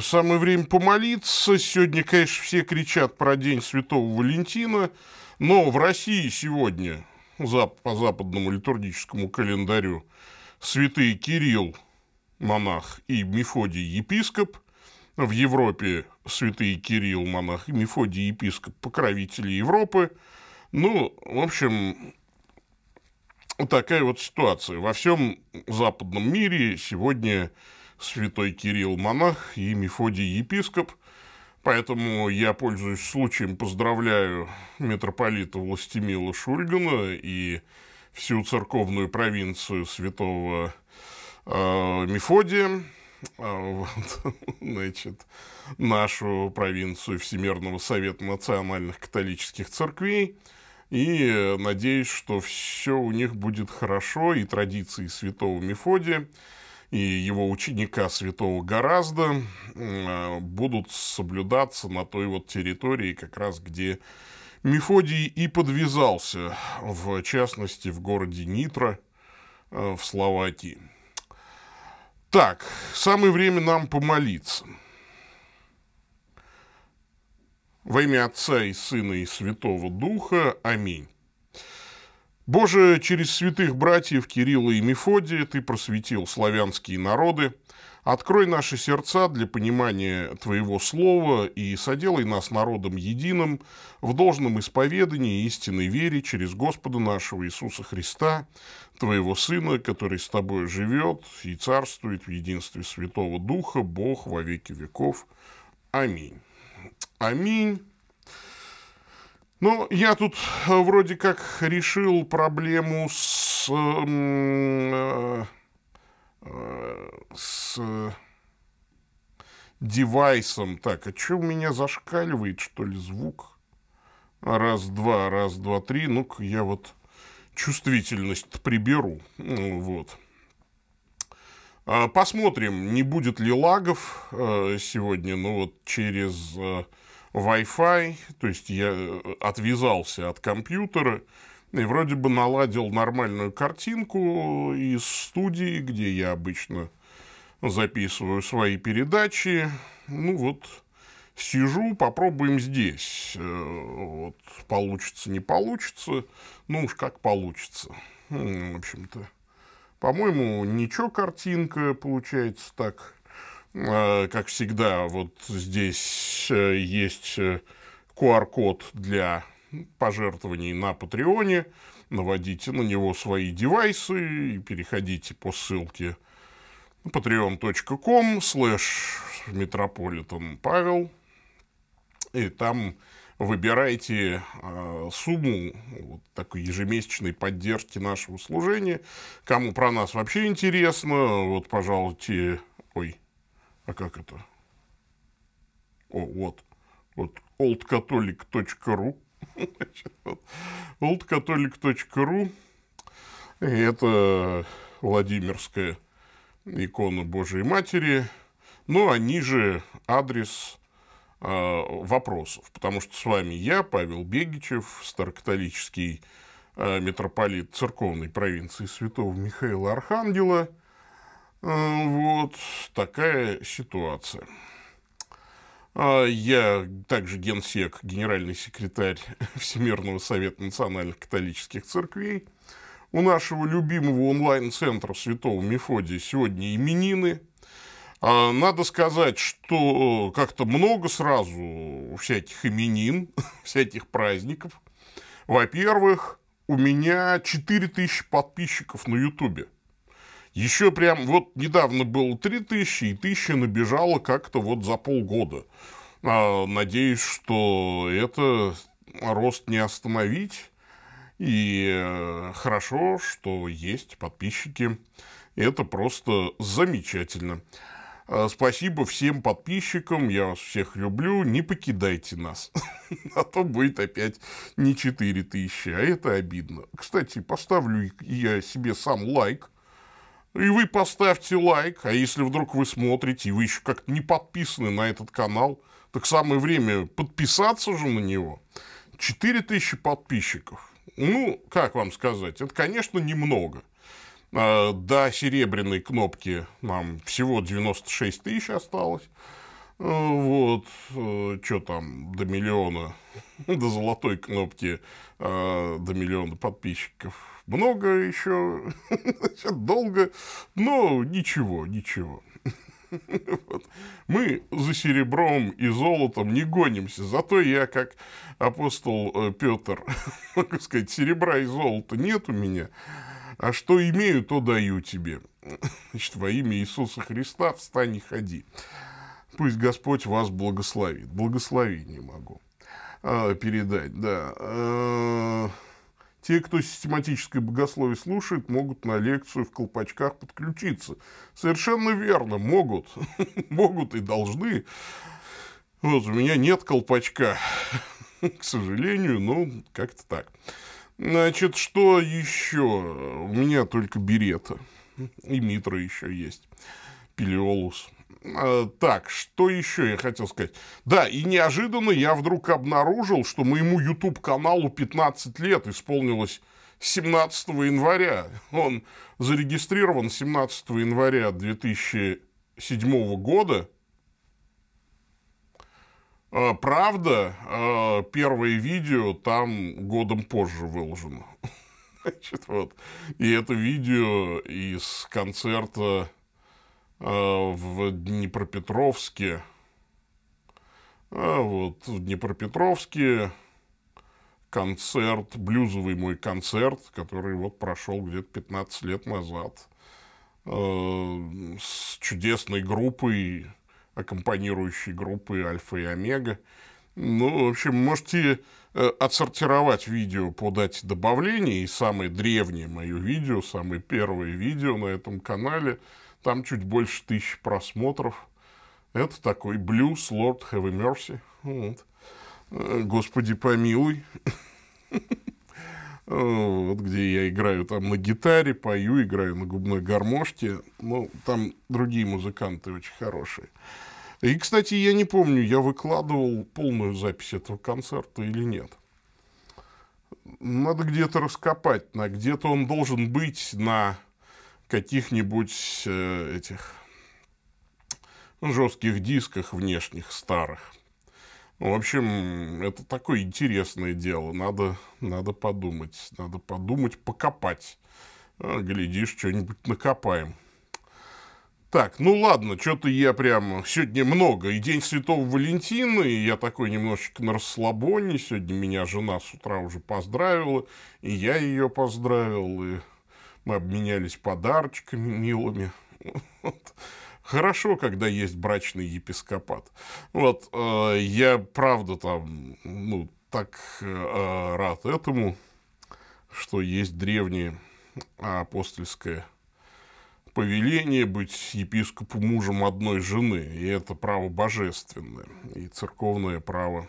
самое время помолиться. Сегодня, конечно, все кричат про День Святого Валентина, но в России сегодня по западному литургическому календарю святые Кирилл, монах, и Мефодий, епископ. В Европе святые Кирилл, монах, и Мефодий, епископ, покровители Европы. Ну, в общем, такая вот ситуация. Во всем западном мире сегодня святой Кирилл монах и Мефодий епископ. Поэтому я пользуюсь случаем, поздравляю митрополита Властемила Шульгана и всю церковную провинцию святого э, Мефодия, э, вот, значит, нашу провинцию Всемирного Совета Национальных Католических Церквей. И надеюсь, что все у них будет хорошо, и традиции святого Мефодия – и его ученика святого Гораздо э, будут соблюдаться на той вот территории, как раз где Мефодий и подвязался, в частности, в городе Нитро э, в Словакии. Так, самое время нам помолиться. Во имя Отца и Сына и Святого Духа. Аминь. Боже, через святых братьев Кирилла и Мефодия Ты просветил славянские народы, Открой наши сердца для понимания Твоего Слова и соделай нас народом единым в должном исповедании истинной вере через Господа нашего Иисуса Христа, Твоего Сына, который с Тобой живет и царствует в единстве Святого Духа, Бог во веки веков. Аминь. Аминь. Ну, я тут э, вроде как решил проблему с, э, э, с девайсом. Так, а что у меня зашкаливает, что ли, звук? Раз, два, раз, два, три. Ну-ка, я вот чувствительность приберу. Ну, вот. А, посмотрим, не будет ли лагов сегодня, ну вот через Wi-Fi, то есть я э, отвязался от компьютера и вроде бы наладил нормальную картинку из студии, где я обычно записываю свои передачи. Ну вот, сижу, попробуем здесь. Э, вот, получится, не получится. Ну уж как получится. В общем-то, по-моему, ничего картинка получается так как всегда, вот здесь э, есть QR-код э, для пожертвований на Патреоне. Наводите на него свои девайсы и переходите по ссылке patreon.com слэш метрополитен Павел. И там выбирайте э, сумму вот такой ежемесячной поддержки нашего служения. Кому про нас вообще интересно, вот, пожалуйте, ой, а как это? О, вот. Вот oldcatholic.ru oldcatholic.ru Это Владимирская икона Божией Матери. Ну, а ниже адрес вопросов. Потому что с вами я, Павел Бегичев, старокатолический э, митрополит церковной провинции святого Михаила Архангела – вот такая ситуация. А я также генсек, генеральный секретарь Всемирного совета национальных католических церквей. У нашего любимого онлайн-центра Святого Мефодия сегодня именины. А, надо сказать, что как-то много сразу всяких именин, всяких праздников. Во-первых, у меня 4000 подписчиков на Ютубе. Еще прям вот недавно было 3000, и 1000 набежало как-то вот за полгода. А, надеюсь, что это рост не остановить. И э, хорошо, что есть подписчики. Это просто замечательно. А, спасибо всем подписчикам, я вас всех люблю, не покидайте нас, а то будет опять не 4000, а это обидно. Кстати, поставлю я себе сам лайк, и вы поставьте лайк, а если вдруг вы смотрите, и вы еще как-то не подписаны на этот канал, так самое время подписаться же на него. 4000 подписчиков. Ну, как вам сказать, это, конечно, немного. А, до серебряной кнопки нам всего 96 тысяч осталось. Вот, что там, до миллиона, до золотой кнопки, до миллиона подписчиков. Много еще, долго, но ничего, ничего. Вот. Мы за серебром и золотом не гонимся. Зато я, как апостол э, Петр, могу сказать, серебра и золота нет у меня. А что имею, то даю тебе. Значит, во имя Иисуса Христа встань и ходи. Пусть Господь вас благословит. Благословение могу а, передать, да. Те, кто систематическое богословие слушает, могут на лекцию в колпачках подключиться. Совершенно верно, могут. могут и должны. Вот, у меня нет колпачка, к сожалению, но как-то так. Значит, что еще? У меня только берета. И Митра еще есть. Пелиолус. А, так, что еще я хотел сказать? Да, и неожиданно я вдруг обнаружил, что моему YouTube-каналу 15 лет исполнилось 17 января. Он зарегистрирован 17 января 2007 года. А, правда, а, первое видео там годом позже выложено. Значит, вот. И это видео из концерта Э, в Днепропетровске. А вот в Днепропетровске концерт, блюзовый мой концерт, который вот прошел где-то 15 лет назад э, с чудесной группой, аккомпанирующей группой Альфа и Омега. Ну, в общем, можете э, отсортировать видео по дате добавления, и самое древнее мое видео, самое первое видео на этом канале – там чуть больше тысячи просмотров. Это такой блюз, Lord Have Mercy. Вот. Э, Господи помилуй. Вот где я играю там на гитаре, пою, играю на губной гармошке. Ну, там другие музыканты очень хорошие. И, кстати, я не помню, я выкладывал полную запись этого концерта или нет. Надо где-то раскопать. На где-то он должен быть на каких-нибудь э, этих жестких дисках внешних, старых. В общем, это такое интересное дело. Надо, надо подумать. Надо подумать, покопать. А, глядишь, что-нибудь накопаем. Так, ну ладно, что-то я прям... Сегодня много. И День Святого Валентина, и я такой немножечко на расслабоне. Сегодня меня жена с утра уже поздравила, и я ее поздравил, и мы обменялись подарочками милыми. Вот. Хорошо, когда есть брачный епископат. Вот, э, я правда там, ну, так э, рад этому, что есть древнее апостольское повеление быть епископу мужем одной жены, и это право божественное, и церковное право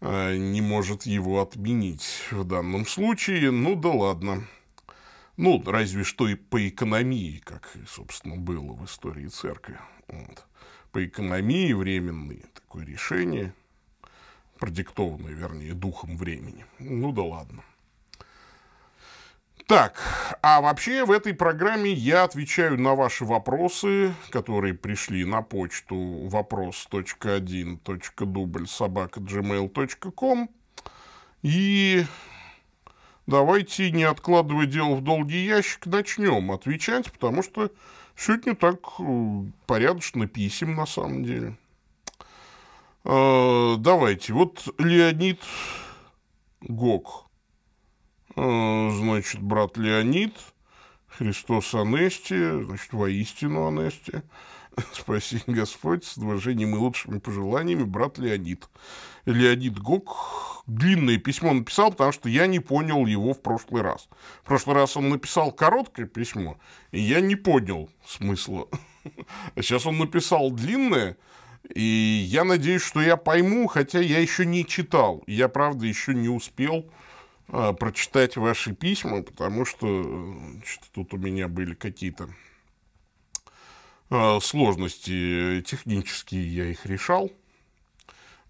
э, не может его отменить в данном случае. Ну да ладно. Ну, разве что и по экономии, как, собственно, было в истории церкви. Вот. По экономии временные такое решение, продиктованное, вернее, духом времени. Ну да ладно. Так, а вообще в этой программе я отвечаю на ваши вопросы, которые пришли на почту вопрос.1.дубль собака gmail.com и давайте, не откладывая дело в долгий ящик, начнем отвечать, потому что сегодня так э, порядочно писем на самом деле. Э, давайте, вот Леонид Гог. Э, значит, брат Леонид, Христос Анести, значит, воистину Анести. Спаси Господь, с уважением и лучшими пожеланиями, брат Леонид. Леонид Гок длинное письмо написал, потому что я не понял его в прошлый раз. В прошлый раз он написал короткое письмо, и я не понял смысла. А сейчас он написал длинное, и я надеюсь, что я пойму, хотя я еще не читал. Я, правда, еще не успел а, прочитать ваши письма, потому что значит, тут у меня были какие-то а, сложности технические, я их решал.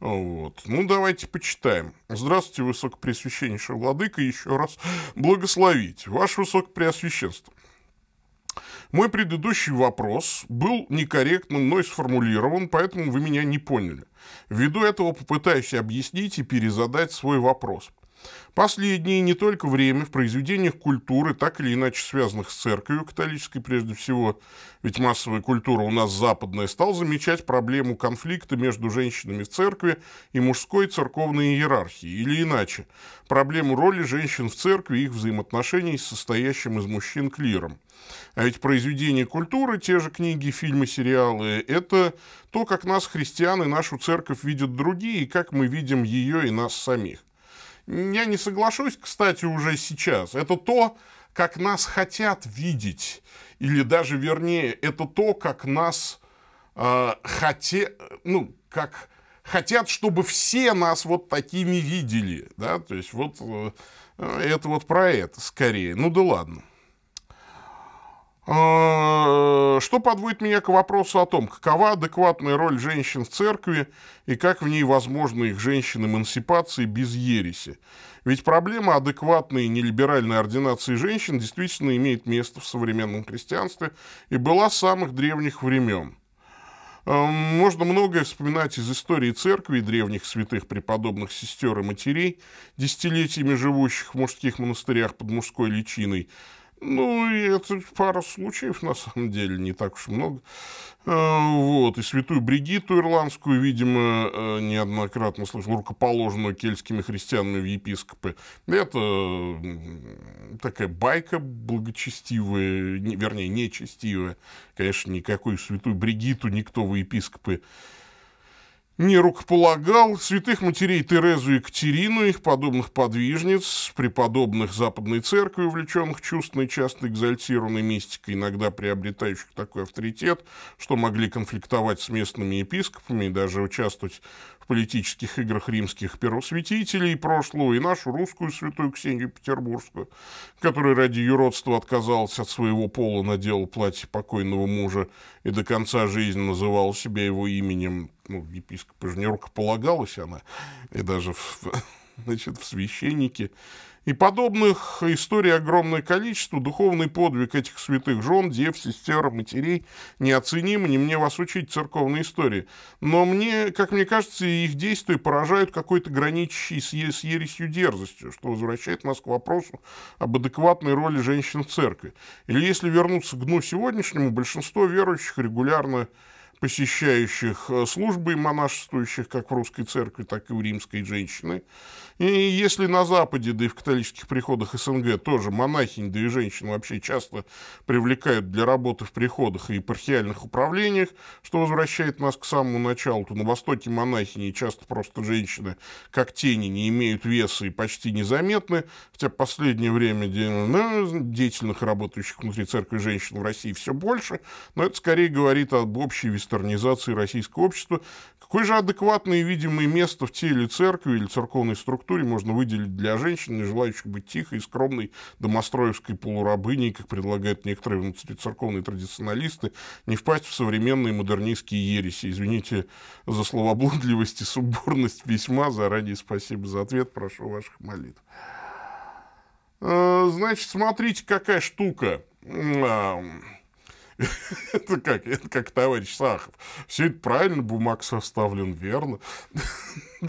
Вот. Ну, давайте почитаем. Здравствуйте, Высокопреосвященнейший Владыка, еще раз благословить. Ваше Высокопреосвященство. Мой предыдущий вопрос был некорректно мной сформулирован, поэтому вы меня не поняли. Ввиду этого попытаюсь объяснить и перезадать свой вопрос. Последнее не только время в произведениях культуры, так или иначе связанных с церковью католической прежде всего, ведь массовая культура у нас западная, стал замечать проблему конфликта между женщинами в церкви и мужской церковной иерархии, или иначе, проблему роли женщин в церкви и их взаимоотношений с состоящим из мужчин клиром. А ведь произведения культуры, те же книги, фильмы, сериалы, это то, как нас, христиан, и нашу церковь видят другие, и как мы видим ее и нас самих. Я не соглашусь, кстати, уже сейчас. Это то, как нас хотят видеть, или даже вернее, это то, как нас э, хоте, ну, как хотят, чтобы все нас вот такими видели, да, то есть вот э, это вот про это скорее. Ну да ладно. А, что подводит меня к вопросу о том, какова адекватная роль женщин в церкви и как в ней возможна их женщин-эмансипации без ереси. Ведь проблема адекватной нелиберальной ординации женщин действительно имеет место в современном христианстве и была с самых древних времен. А, можно многое вспоминать из истории церкви и древних святых преподобных сестер и матерей, десятилетиями живущих в мужских монастырях под мужской личиной, ну, и это пара случаев, на самом деле, не так уж много. А, вот, и святую Бригиту ирландскую, видимо, э, неоднократно слышал, рукоположенную кельтскими христианами в епископы. Это такая байка благочестивая, вернее, нечестивая. Конечно, никакой святую Бригиту никто в епископы не рукополагал святых матерей Терезу и Екатерину, их подобных подвижниц, преподобных Западной Церкви, увлеченных чувственной, часто экзальтированной мистикой, иногда приобретающих такой авторитет, что могли конфликтовать с местными епископами и даже участвовать в политических играх римских первосвятителей прошлого, и нашу русскую святую Ксению Петербургскую, которая ради юродства отказалась от своего пола, надела платье покойного мужа и до конца жизни называла себя его именем, ну, епископа же не рукополагалась она, и даже в, значит, в священнике. И подобных историй огромное количество. Духовный подвиг этих святых жен, дев, сестер, матерей неоценим, не мне вас учить церковной истории. Но мне, как мне кажется, их действия поражают какой-то граничащей с, ересью дерзостью, что возвращает нас к вопросу об адекватной роли женщин в церкви. Или если вернуться к дну сегодняшнему, большинство верующих регулярно посещающих э, службы монашествующих как в русской церкви, так и в римской женщины. И если на Западе, да и в католических приходах СНГ тоже монахинь, да и женщин вообще часто привлекают для работы в приходах и епархиальных управлениях, что возвращает нас к самому началу, то на Востоке монахини часто просто женщины, как тени, не имеют веса и почти незаметны, хотя в последнее время деятельных работающих внутри церкви женщин в России все больше, но это скорее говорит об общей вестернизации российского общества. Какое же адекватное и видимое место в теле церкви или церковной структуре можно выделить для женщин, не желающих быть тихой и скромной домостроевской полурабыней, как предлагают некоторые внутрицерковные традиционалисты, не впасть в современные модернистские ереси? Извините за словоблудливость и суббурность письма. Заранее спасибо за ответ. Прошу ваших молитв. Э, значит, смотрите, какая штука. Это как, это как товарищ Сахов. Все это правильно, бумаг составлен верно.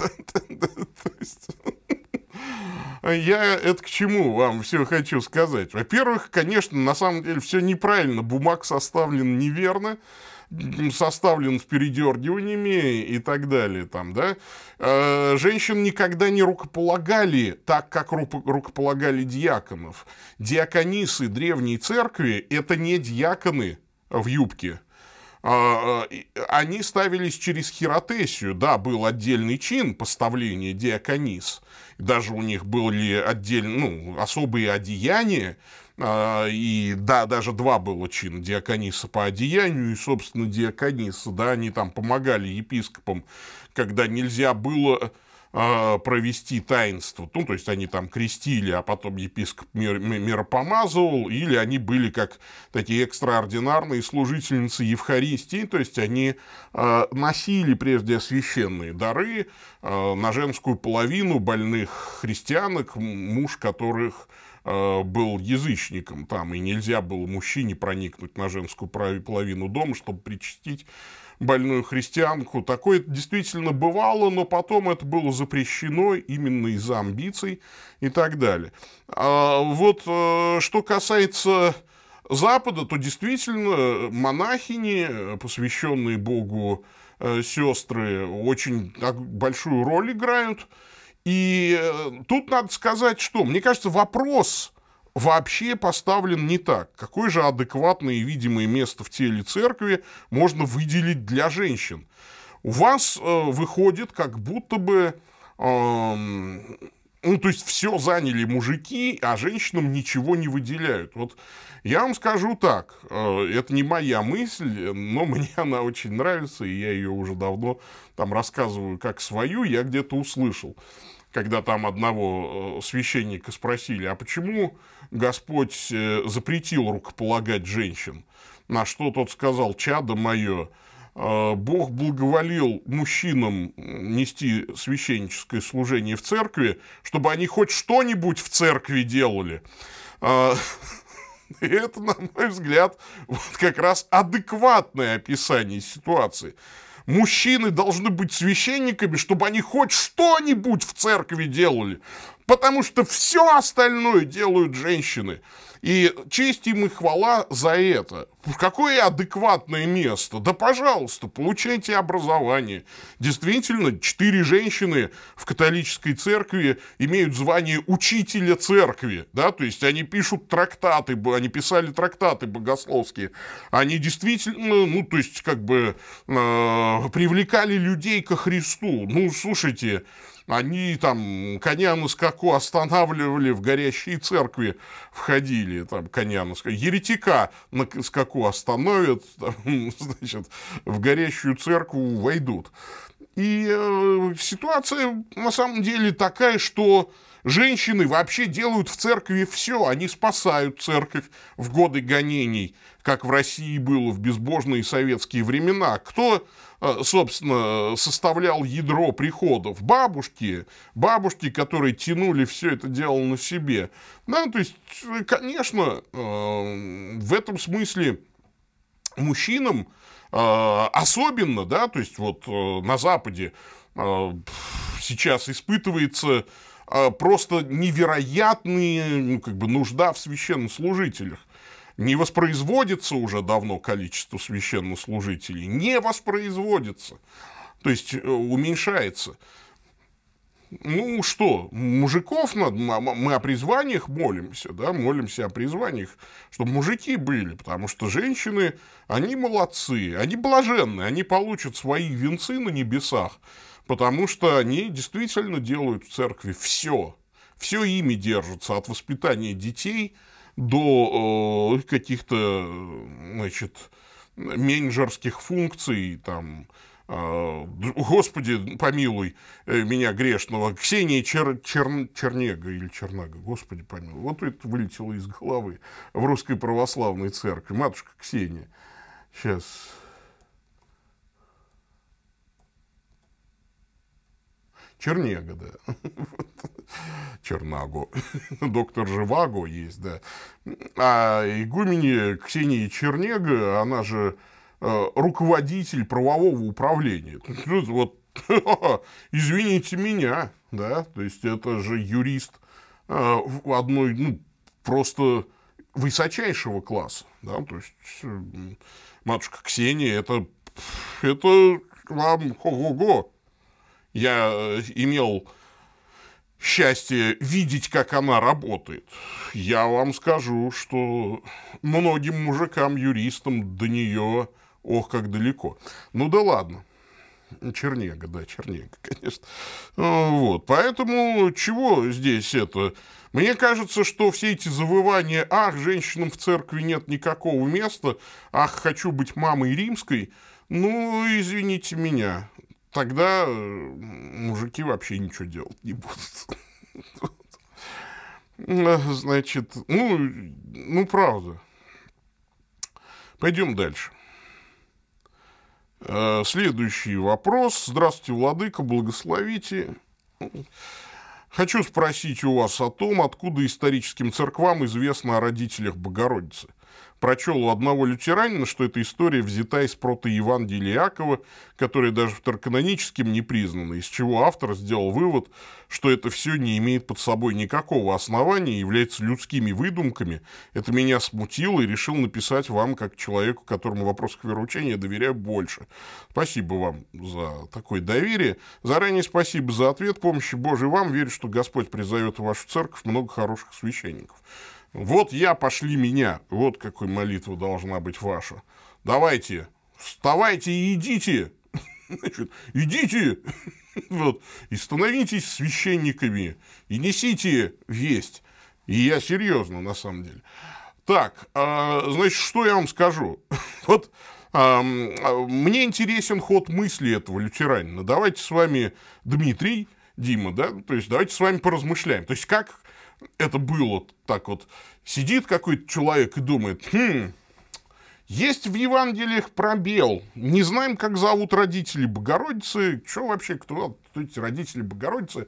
Я это к чему вам все хочу сказать? Во-первых, конечно, на самом деле все неправильно. Бумаг составлен неверно составлен с передергиваниями и так далее. Там, да? Э, женщин никогда не рукополагали так, как рукополагали диаконов. Диаконисы древней церкви – это не диаконы в юбке. А, они ставились через хиротесию. Да, был отдельный чин поставления диаконис. Даже у них были отдельные, ну, особые одеяния, а, и да, даже два было чина, диакониса по одеянию и, собственно, диакониса, да, они там помогали епископам, когда нельзя было провести таинство. Ну, то есть они там крестили, а потом епископ мир, миропомазывал, или они были как такие экстраординарные служительницы Евхаристии, то есть они э, носили прежде священные дары э, на женскую половину больных христианок, муж которых был язычником там, и нельзя было мужчине проникнуть на женскую половину дома, чтобы причастить больную христианку. Такое действительно бывало, но потом это было запрещено именно из-за амбиций и так далее. А вот э, что касается Запада, то действительно монахини, посвященные Богу э, сестры, очень большую роль играют. И э, тут надо сказать, что, мне кажется, вопрос вообще поставлен не так. Какое же адекватное и видимое место в теле церкви можно выделить для женщин? У вас э, выходит как будто бы... Э, ну, то есть все заняли мужики, а женщинам ничего не выделяют. Вот я вам скажу так, э, это не моя мысль, но мне она очень нравится, и я ее уже давно там рассказываю как свою, я где-то услышал когда там одного э, священника спросили, а почему Господь э, запретил рукополагать женщин? На что тот сказал, чадо мое, э, Бог благоволил мужчинам нести священническое служение в церкви, чтобы они хоть что-нибудь в церкви делали. И это, на мой взгляд, вот как раз адекватное описание ситуации мужчины должны быть священниками, чтобы они хоть что-нибудь в церкви делали. Потому что все остальное делают женщины. И честь им и хвала за это. Какое адекватное место? Да, пожалуйста, получайте образование. Действительно, четыре женщины в католической церкви имеют звание учителя церкви. Да? То есть они пишут трактаты, они писали трактаты богословские. Они действительно, ну, то есть, как бы э, привлекали людей ко Христу. Ну, слушайте, они там коня на скаку останавливали, в горящие церкви входили, там, коня на скаку. Еретика на скаку остановят, там, значит, в горящую церковь войдут. И э, ситуация на самом деле такая, что женщины вообще делают в церкви все. Они спасают церковь в годы гонений, как в России было в безбожные советские времена. Кто собственно, составлял ядро приходов. Бабушки, бабушки, которые тянули все это дело на себе. Да, то есть, конечно, э, в этом смысле мужчинам э, особенно, да, то есть вот на Западе сейчас испытывается просто невероятная ну, как бы нужда в священнослужителях не воспроизводится уже давно количество священнослужителей, не воспроизводится, то есть э, уменьшается. Ну что, мужиков надо, мы о призваниях молимся, да, молимся о призваниях, чтобы мужики были, потому что женщины, они молодцы, они блаженные, они получат свои венцы на небесах, потому что они действительно делают в церкви все, все ими держатся, от воспитания детей – до э, каких-то, значит, менеджерских функций, там, э, Господи, помилуй э, меня грешного, Ксения Чер, Чер, Чернега или Чернага, Господи, помилуй. Вот это вылетело из головы в Русской Православной Церкви. Матушка Ксения. Сейчас. Чернега, да. Чернаго. Доктор Живаго есть, да. А игумене Ксении Чернега, она же э, руководитель правового управления. Вот, извините меня, да, то есть это же юрист э, одной, ну, просто высочайшего класса, да, то есть матушка Ксения, это, это вам, ого-го, я э, имел счастье видеть, как она работает. Я вам скажу, что многим мужикам-юристам до нее, ох, как далеко. Ну да ладно. Чернега, да, Чернега, конечно. Вот, поэтому чего здесь это? Мне кажется, что все эти завывания «Ах, женщинам в церкви нет никакого места», «Ах, хочу быть мамой римской», ну, извините меня, тогда мужики вообще ничего делать не будут. Значит, ну, ну, правда. Пойдем дальше. Э, следующий вопрос. Здравствуйте, Владыка, благословите. Хочу спросить у вас о том, откуда историческим церквам известно о родителях Богородицы прочел у одного лютеранина, что эта история взята из протоевангелия Иакова, которое даже второканоническим не признано, из чего автор сделал вывод, что это все не имеет под собой никакого основания является людскими выдумками. Это меня смутило и решил написать вам, как человеку, которому вопрос вероучения доверяю больше. Спасибо вам за такое доверие. Заранее спасибо за ответ. Помощи Божией вам. Верю, что Господь призовет в вашу церковь много хороших священников. Вот я, пошли меня. Вот какой молитва должна быть ваша. Давайте, вставайте и идите. Значит, идите вот, и становитесь священниками, и несите весть. И я серьезно, на самом деле. Так, а, значит, что я вам скажу? вот а, мне интересен ход мысли этого лютеранина. Давайте с вами, Дмитрий, Дима, да, то есть давайте с вами поразмышляем. То есть как это было так вот. Сидит какой-то человек и думает, хм, есть в Евангелиях пробел. Не знаем, как зовут родителей Богородицы. Что вообще, кто, кто эти родители Богородицы?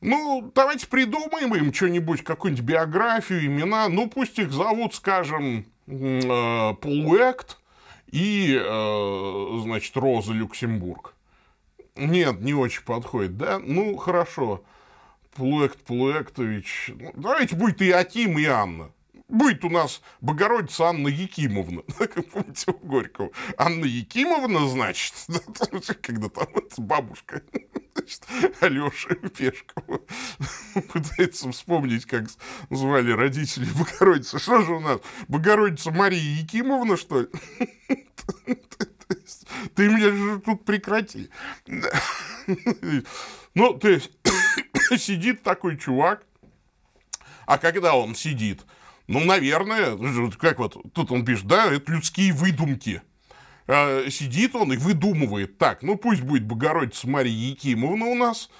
Ну, давайте придумаем им что-нибудь, какую-нибудь биографию, имена. Ну, пусть их зовут, скажем, э, Полуэкт и, э, значит, Роза Люксембург. Нет, не очень подходит, да? Ну, хорошо. Плуэкт Плуэктович. Ну, давайте будет и Атим, и Анна. Будет у нас Богородица Анна Якимовна. Помните у Горького? Анна Якимовна, значит, когда там бабушка значит, Алеша Пешкова пытается вспомнить, как звали родителей Богородицы. Что же у нас? Богородица Мария Якимовна, что ли? Ты меня же тут прекрати. Ну, то есть, сидит такой чувак, а когда он сидит, ну, наверное, как вот, тут он пишет, да, это людские выдумки. А, сидит он и выдумывает, так, ну, пусть будет Богородица Мария Якимовна у нас,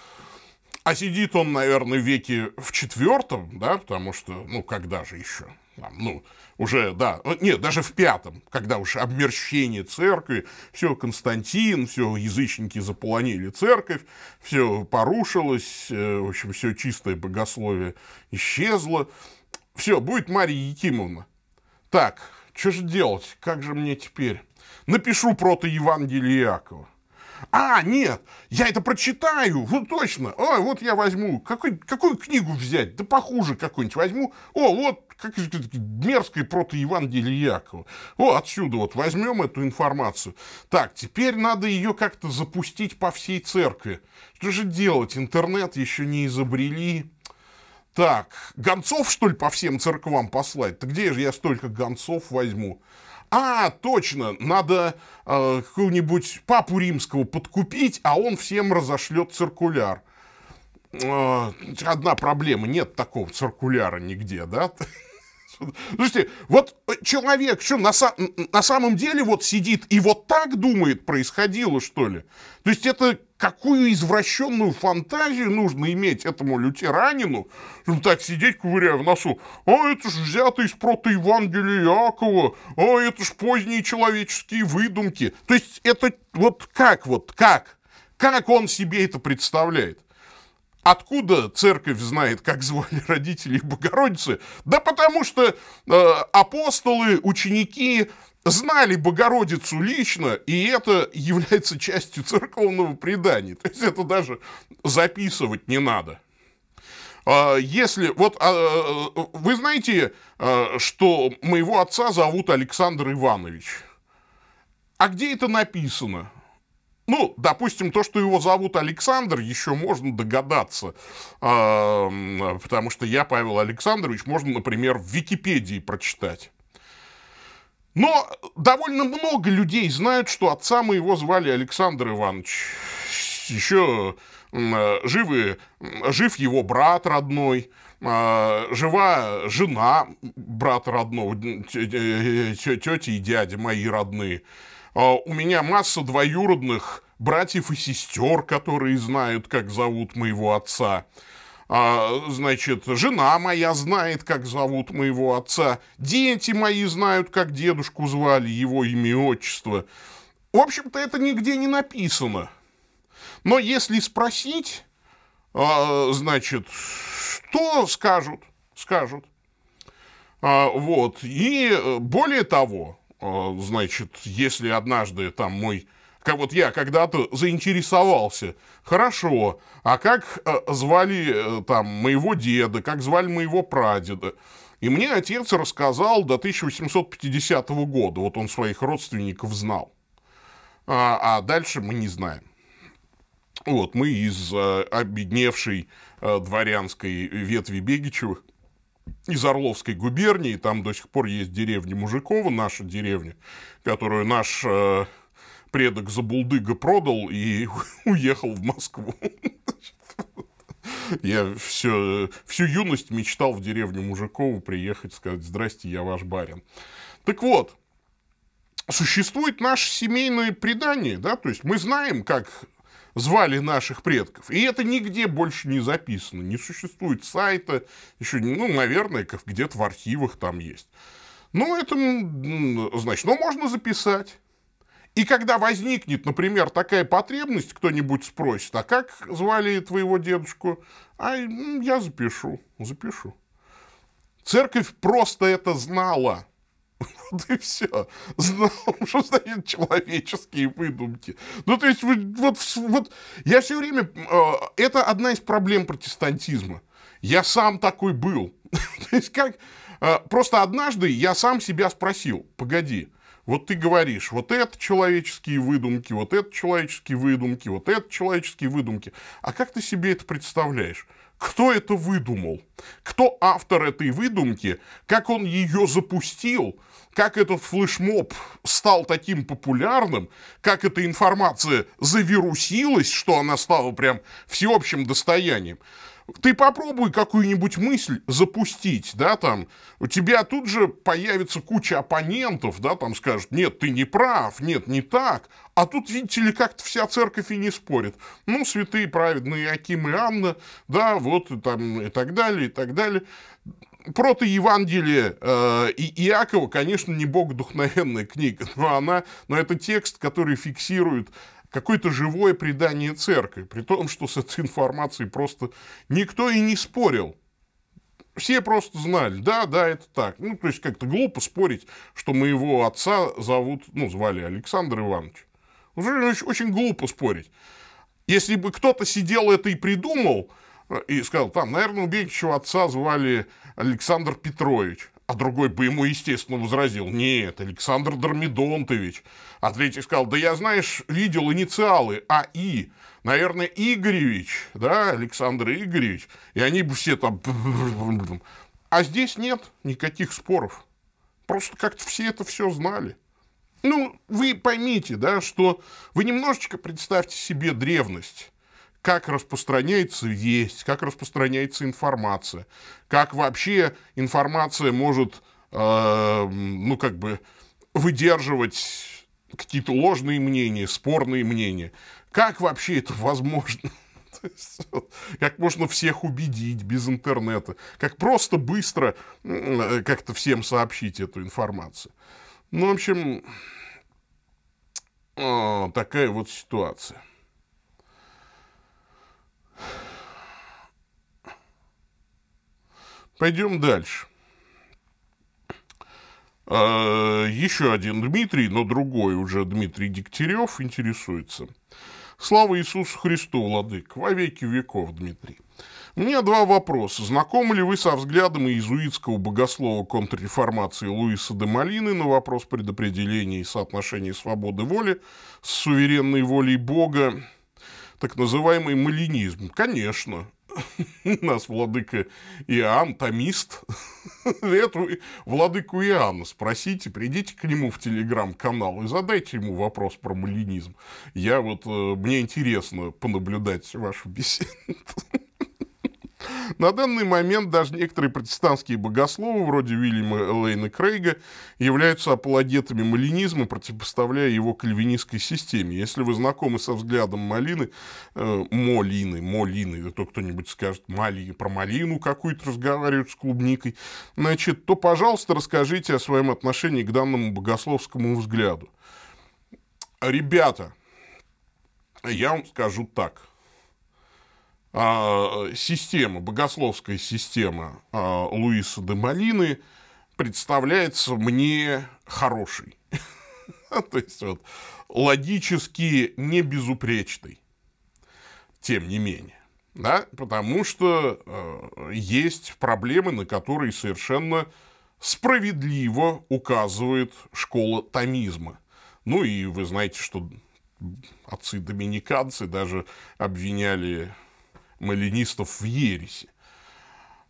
а сидит он, наверное, веке в четвертом, да, потому что, ну, когда же еще? Там, ну, уже, да, нет, даже в пятом, когда уж обмерщение церкви, все, Константин, все, язычники заполонили церковь, все порушилось, э, в общем, все чистое богословие исчезло, все, будет Мария Якимовна. Так, что же делать, как же мне теперь? Напишу прото Евангелие Иакова. А, нет, я это прочитаю, вот точно. О, вот я возьму. Какой, какую книгу взять? Да похуже какую-нибудь возьму. О, вот как мерзкое протоевангелие Якова. О, отсюда вот возьмем эту информацию. Так, теперь надо ее как-то запустить по всей церкви. Что же делать? Интернет еще не изобрели. Так, гонцов, что ли, по всем церквам послать? Так где же я столько гонцов возьму? А, точно, надо э, какого-нибудь папу римского подкупить, а он всем разошлет циркуляр. Э, одна проблема, нет такого циркуляра нигде, да? Слушайте, вот человек, что на, на самом деле вот сидит и вот так думает, происходило, что ли? То есть это какую извращенную фантазию нужно иметь этому лютеранину, чтобы так сидеть, ковыряя в носу. А это ж взято из протоевангелия Иакова, а это ж поздние человеческие выдумки. То есть это вот как вот, как? Как он себе это представляет? Откуда церковь знает, как звали родителей Богородицы? Да потому что э, апостолы, ученики знали Богородицу лично, и это является частью церковного предания. То есть это даже записывать не надо. А, если, вот, а, вы знаете, а, что моего отца зовут Александр Иванович. А где это написано? Ну, допустим, то, что его зовут Александр, еще можно догадаться, потому что я, Павел Александрович, можно, например, в Википедии прочитать. Но довольно много людей знают, что отца моего звали Александр Иванович. Еще живы, жив его брат родной, жива жена брата родного, тети и дяди мои родные. А, у меня масса двоюродных братьев и сестер, которые знают, как зовут моего отца. А, значит, жена моя знает, как зовут моего отца. Дети мои знают, как дедушку звали, его имя и отчество. В общем-то, это нигде не написано. Но если спросить, а, значит, что скажут, скажут. Вот, и э, более того, значит, если однажды там мой как вот я когда-то заинтересовался, хорошо, а как э, звали э, там моего деда, как звали моего прадеда, и мне отец рассказал до 1850 года, вот он своих родственников знал. А, а дальше мы не знаем. Вот, мы из обедневшей дворянской ветви Бегичевых, из Орловской губернии, там до сих пор есть деревня Мужикова, наша деревня, которую наш а, предок Забулдыга продал и уехал в Москву. Я все, всю юность мечтал в деревню Мужикову приехать, сказать, здрасте, я ваш барин. Так вот, существует наше семейное предание, да, то есть мы знаем, как звали наших предков. И это нигде больше не записано. Не существует сайта, еще, ну, наверное, где-то в архивах там есть. Ну, это, значит, ну, можно записать. И когда возникнет, например, такая потребность, кто-нибудь спросит, а как звали твоего дедушку? А я запишу, запишу. Церковь просто это знала. Вот и все. Знал, что значит человеческие выдумки. Ну, то есть, вот, вот, вот я все время... Э, это одна из проблем протестантизма. Я сам такой был. то есть, как... Э, просто однажды я сам себя спросил, погоди, вот ты говоришь, вот это человеческие выдумки, вот это человеческие выдумки, вот это человеческие выдумки. А как ты себе это представляешь? Кто это выдумал? Кто автор этой выдумки? Как он ее запустил? Как этот флешмоб стал таким популярным? Как эта информация завирусилась, что она стала прям всеобщим достоянием? Ты попробуй какую-нибудь мысль запустить, да, там, у тебя тут же появится куча оппонентов, да, там скажут, нет, ты не прав, нет, не так, а тут, видите ли, как-то вся церковь и не спорит. Ну, святые праведные Аким и Анна, да, вот, там, и так далее, и так далее. Прото-Евангелие э, и Иакова, конечно, не богодухновенная книга, но она, но это текст, который фиксирует какое-то живое предание церкви, при том, что с этой информацией просто никто и не спорил. Все просто знали, да, да, это так. Ну, то есть, как-то глупо спорить, что моего отца зовут, ну, звали Александр Иванович. Очень, очень глупо спорить. Если бы кто-то сидел это и придумал, э, и сказал, там, наверное, у Бекичева отца звали Александр Петрович. А другой бы ему, естественно, возразил, нет, Александр Дормидонтович. А третий сказал, да я, знаешь, видел инициалы АИ, наверное, Игоревич, да, Александр Игоревич. И они бы все там... А здесь нет никаких споров. Просто как-то все это все знали. Ну, вы поймите, да, что вы немножечко представьте себе древность как распространяется весть, как распространяется информация, как вообще информация может, э, ну, как бы, выдерживать какие-то ложные мнения, спорные мнения. Как вообще это возможно? Как можно всех убедить без интернета? Как просто быстро как-то всем сообщить эту информацию? Ну, в общем, такая вот ситуация. Пойдем дальше. А, еще один Дмитрий, но другой уже Дмитрий Дегтярев интересуется. Слава Иисусу Христу, Владык, во веки веков, Дмитрий. У меня два вопроса. Знакомы ли вы со взглядом иезуитского богослова контрреформации Луиса де Малины на вопрос предопределения и соотношения свободы воли с суверенной волей Бога, так называемый малинизм? Конечно нас владыка Иоанн, томист. Эту владыку Иоанна спросите, придите к нему в телеграм-канал и задайте ему вопрос про малинизм. Я вот, э, мне интересно понаблюдать вашу беседу. На данный момент даже некоторые протестантские богословы, вроде Вильяма Лейна Крейга, являются апологетами малинизма, противопоставляя его кальвинистской системе. Если вы знакомы со взглядом Малины, э, Молины, Молины, то кто-нибудь скажет, Мали, про малину какую-то разговаривают с клубникой, значит, то, пожалуйста, расскажите о своем отношении к данному богословскому взгляду. Ребята, я вам скажу так – система, богословская система а, Луиса де Малины представляется мне хорошей. То есть вот логически не безупречной, тем не менее. Да? Потому что э, есть проблемы, на которые совершенно справедливо указывает школа томизма. Ну и вы знаете, что отцы-доминиканцы даже обвиняли малинистов в ереси.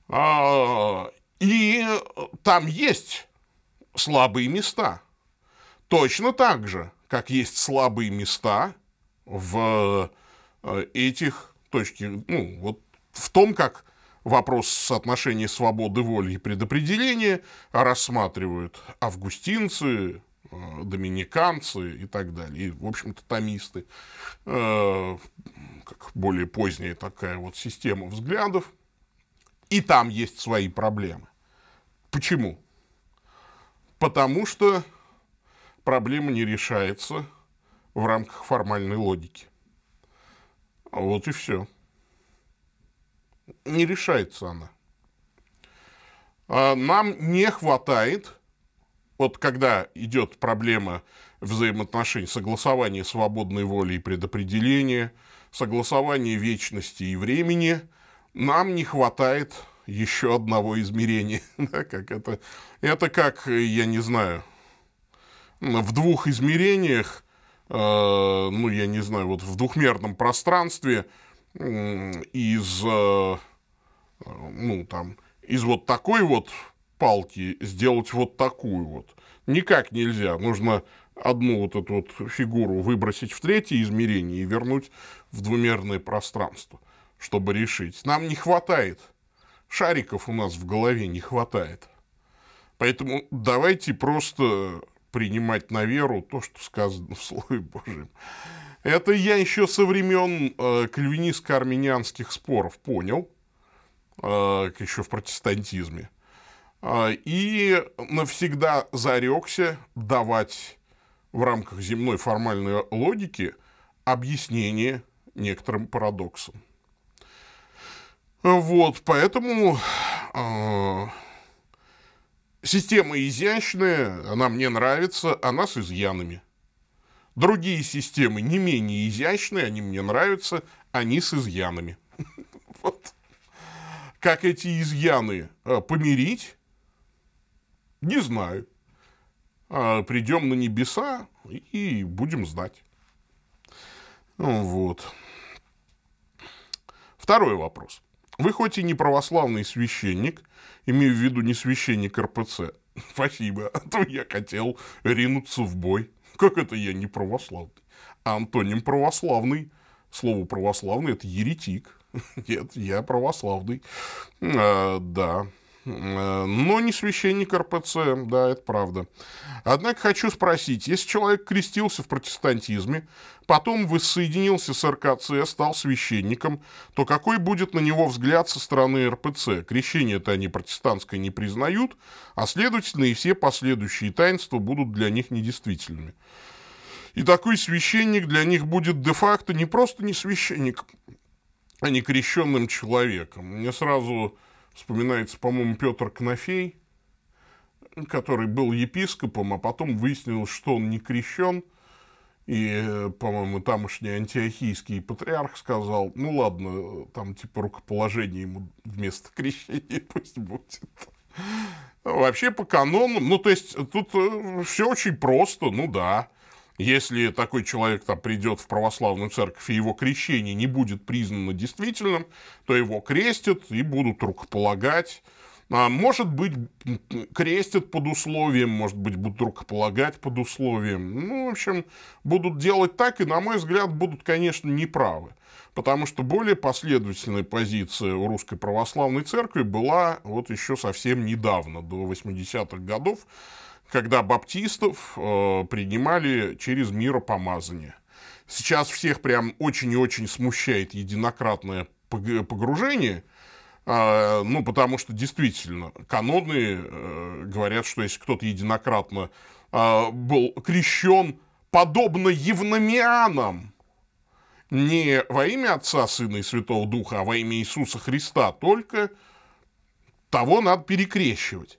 А, и там есть слабые места. Точно так же, как есть слабые места в э, этих точках, ну, вот в том, как вопрос соотношения свободы воли и предопределения рассматривают августинцы, доминиканцы и так далее, и, в общем-то, томисты, э, как более поздняя такая вот система взглядов, и там есть свои проблемы. Почему? Потому что проблема не решается в рамках формальной логики. Вот и все. Не решается она. А нам не хватает, вот когда идет проблема взаимоотношений, согласования свободной воли и предопределения, согласования вечности и времени, нам не хватает еще одного измерения. да, как это, это как, я не знаю, в двух измерениях, э, ну, я не знаю, вот в двухмерном пространстве э, из, э, ну, там, из вот такой вот палки сделать вот такую вот. Никак нельзя. Нужно одну вот эту вот фигуру выбросить в третье измерение и вернуть в двумерное пространство, чтобы решить. Нам не хватает. Шариков у нас в голове не хватает. Поэтому давайте просто принимать на веру то, что сказано в Слове Божьем. Это я еще со времен э, кальвинистско-армянских споров понял, э, еще в протестантизме. Э, и навсегда зарекся давать в рамках земной формальной логики объяснение некоторым парадоксам. Вот, поэтому э, Система изящная, она мне нравится, она с изъянами. Другие системы не менее изящные, они мне нравятся, они с изъянами. Как эти изъяны а, помирить, не знаю. А, придем на небеса и будем знать. Вот. Второй вопрос. Вы хоть и не православный священник, имею в виду не священник РПЦ, спасибо, а то я хотел ринуться в бой. Как это я не православный? А антоним православный, слово православный – это еретик. Нет, я православный. А, да, но не священник РПЦ, да, это правда. Однако хочу спросить, если человек крестился в протестантизме, потом воссоединился с РКЦ, стал священником, то какой будет на него взгляд со стороны РПЦ? Крещение-то они протестантское не признают, а следовательно и все последующие таинства будут для них недействительными. И такой священник для них будет де-факто не просто не священник, а не крещенным человеком. Мне сразу вспоминается, по-моему, Петр Кнофей, который был епископом, а потом выяснилось, что он не крещен. И, по-моему, тамошний антиохийский патриарх сказал, ну ладно, там типа рукоположение ему вместо крещения пусть будет. Вообще по канону, ну то есть тут э, все очень просто, ну да. Если такой человек там придет в православную церковь, и его крещение не будет признано действительным, то его крестят и будут рукополагать. А может быть, крестят под условием, может быть, будут рукополагать под условием. Ну, в общем, будут делать так, и, на мой взгляд, будут, конечно, неправы. Потому что более последовательная позиция у Русской Православной Церкви была вот еще совсем недавно, до 80-х годов, когда баптистов э, принимали через миропомазание. Сейчас всех прям очень и очень смущает единократное погружение, э, ну, потому что действительно каноны э, говорят, что если кто-то единократно э, был крещен подобно евномианам, не во имя Отца, Сына и Святого Духа, а во имя Иисуса Христа, только того надо перекрещивать.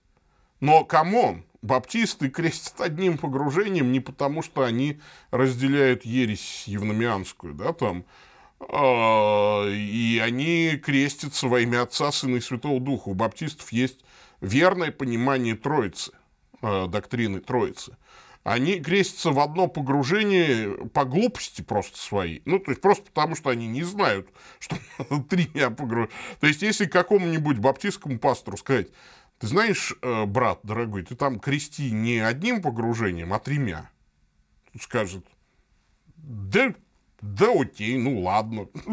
Но, come on, баптисты крестят одним погружением не потому, что они разделяют ересь евномианскую, да, там, э, и они крестятся во имя Отца, Сына и Святого Духа. У баптистов есть верное понимание Троицы, э, доктрины Троицы. Они крестятся в одно погружение по глупости просто своей. Ну, то есть, просто потому, что они не знают, что три дня погружения. То есть, если какому-нибудь баптистскому пастору сказать, ты знаешь, э, брат дорогой, ты там крести не одним погружением, а тремя. Тут скажет, да, да окей, ну ладно.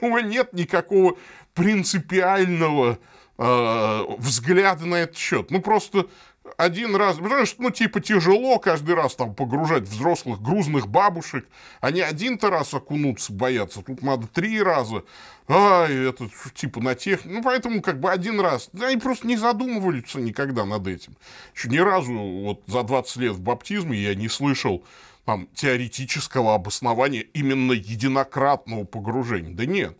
У меня нет никакого принципиального э, взгляда на этот счет. Ну, просто один раз, знаешь, ну, типа, тяжело каждый раз там погружать взрослых грузных бабушек. Они один-то раз окунуться боятся, тут надо три раза. Ай, это, типа, на тех... Ну, поэтому, как бы, один раз. Они просто не задумываются никогда над этим. Еще ни разу, вот, за 20 лет в баптизме я не слышал там, теоретического обоснования именно единократного погружения. Да нет.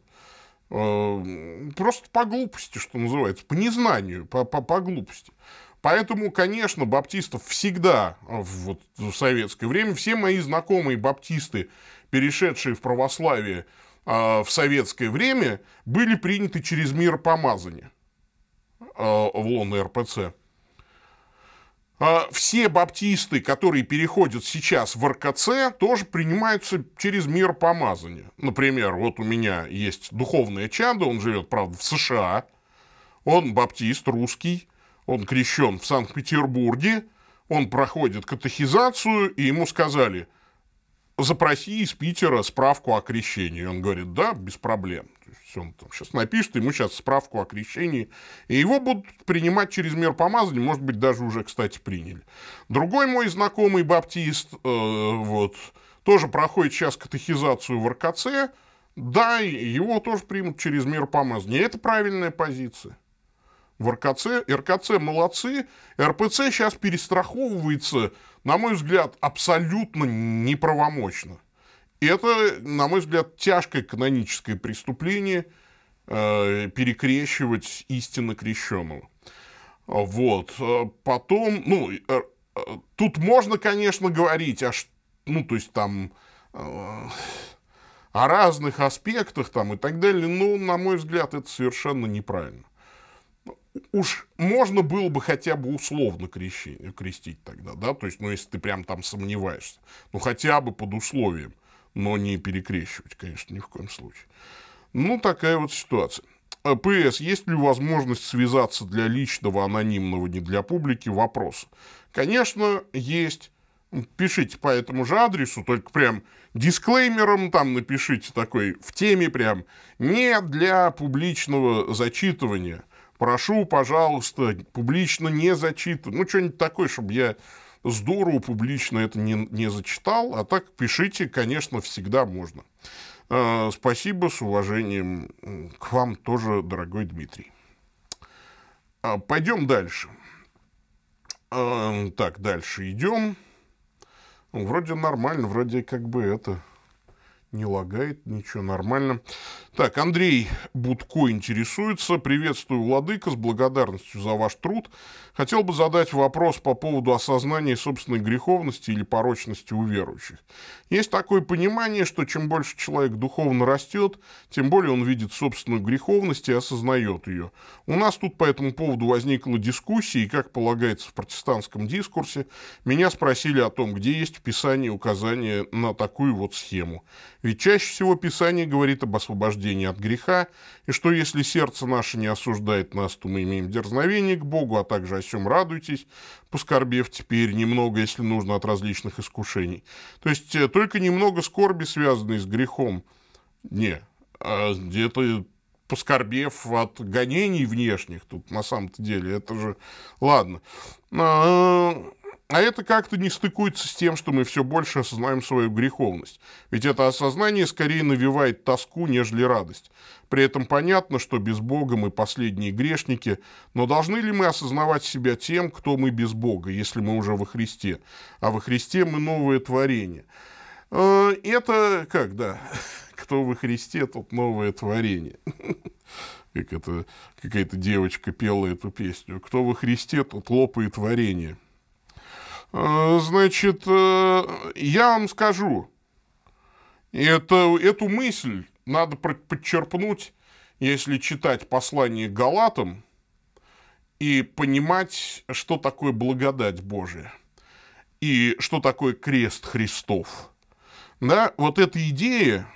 Э, просто по глупости, что называется, по незнанию, по, по, по глупости. Поэтому, конечно, баптистов всегда вот, в советское время, все мои знакомые баптисты, перешедшие в православие э, в советское время, были приняты через мир помазания э, в лоно РПЦ. Э, все баптисты, которые переходят сейчас в РКЦ, тоже принимаются через мир помазания. Например, вот у меня есть духовное чадо, он живет, правда, в США, он баптист, русский, он крещен в Санкт-Петербурге, он проходит катехизацию, и ему сказали, запроси из Питера справку о крещении. Он говорит, да, без проблем. То есть он там сейчас напишет, ему сейчас справку о крещении, и его будут принимать через мер помазания, может быть, даже уже, кстати, приняли. Другой мой знакомый баптист, э, вот, тоже проходит сейчас катехизацию в РКЦ, да, его тоже примут через мер помазания. Это правильная позиция в РКЦ. РКЦ молодцы. РПЦ сейчас перестраховывается, на мой взгляд, абсолютно неправомочно. Это, на мой взгляд, тяжкое каноническое преступление э, перекрещивать истинно крещенного. Вот. Потом, ну, э, э, тут можно, конечно, говорить, а, ну, то есть там э, о разных аспектах там и так далее, но, на мой взгляд, это совершенно неправильно уж можно было бы хотя бы условно крещи, крестить тогда, да, то есть, ну, если ты прям там сомневаешься, ну, хотя бы под условием, но не перекрещивать, конечно, ни в коем случае. Ну, такая вот ситуация. А, ПС, есть ли возможность связаться для личного, анонимного, не для публики вопроса? Конечно, есть. Пишите по этому же адресу, только прям дисклеймером там напишите такой в теме прям не для публичного зачитывания, прошу, пожалуйста, публично не зачитывать. Ну, что-нибудь такое, чтобы я здорово публично это не, не зачитал. А так пишите, конечно, всегда можно. Э, спасибо, с уважением к вам тоже, дорогой Дмитрий. Э, пойдем дальше. Э, так, дальше идем. Вроде нормально, вроде как бы это не лагает, ничего нормально. Так, Андрей Будко интересуется. Приветствую, Владыка, с благодарностью за ваш труд. Хотел бы задать вопрос по поводу осознания собственной греховности или порочности у верующих. Есть такое понимание, что чем больше человек духовно растет, тем более он видит собственную греховность и осознает ее. У нас тут по этому поводу возникла дискуссия, и, как полагается в протестантском дискурсе, меня спросили о том, где есть в Писании указание на такую вот схему. Ведь чаще всего Писание говорит об освобождении осуждение от греха, и что если сердце наше не осуждает нас, то мы имеем дерзновение к Богу, а также о всем радуйтесь, поскорбев теперь немного, если нужно, от различных искушений. То есть э, только немного скорби, связанной с грехом. Не, а где-то поскорбев от гонений внешних, тут на самом-то деле, это же... Ладно. А, это как-то не стыкуется с тем, что мы все больше осознаем свою греховность. Ведь это осознание скорее навевает тоску, нежели радость. При этом понятно, что без Бога мы последние грешники, но должны ли мы осознавать себя тем, кто мы без Бога, если мы уже во Христе? А во Христе мы новое творение. Э, это как, да, кто во Христе, тот новое творение. Как это какая-то девочка пела эту песню. Кто во Христе, тот лопает творение. Э, значит, э, я вам скажу, это, эту мысль надо подчерпнуть, если читать послание Галатам и понимать, что такое благодать Божия и что такое крест Христов. Да, вот эта идея,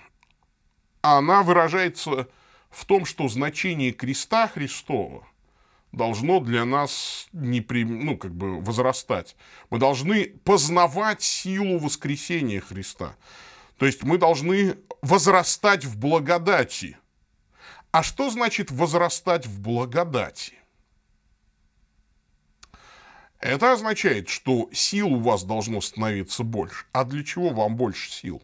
она выражается в том, что значение креста Христова должно для нас не при, ну, как бы возрастать. Мы должны познавать силу воскресения Христа. То есть мы должны возрастать в благодати. А что значит возрастать в благодати? Это означает, что сил у вас должно становиться больше. А для чего вам больше сил?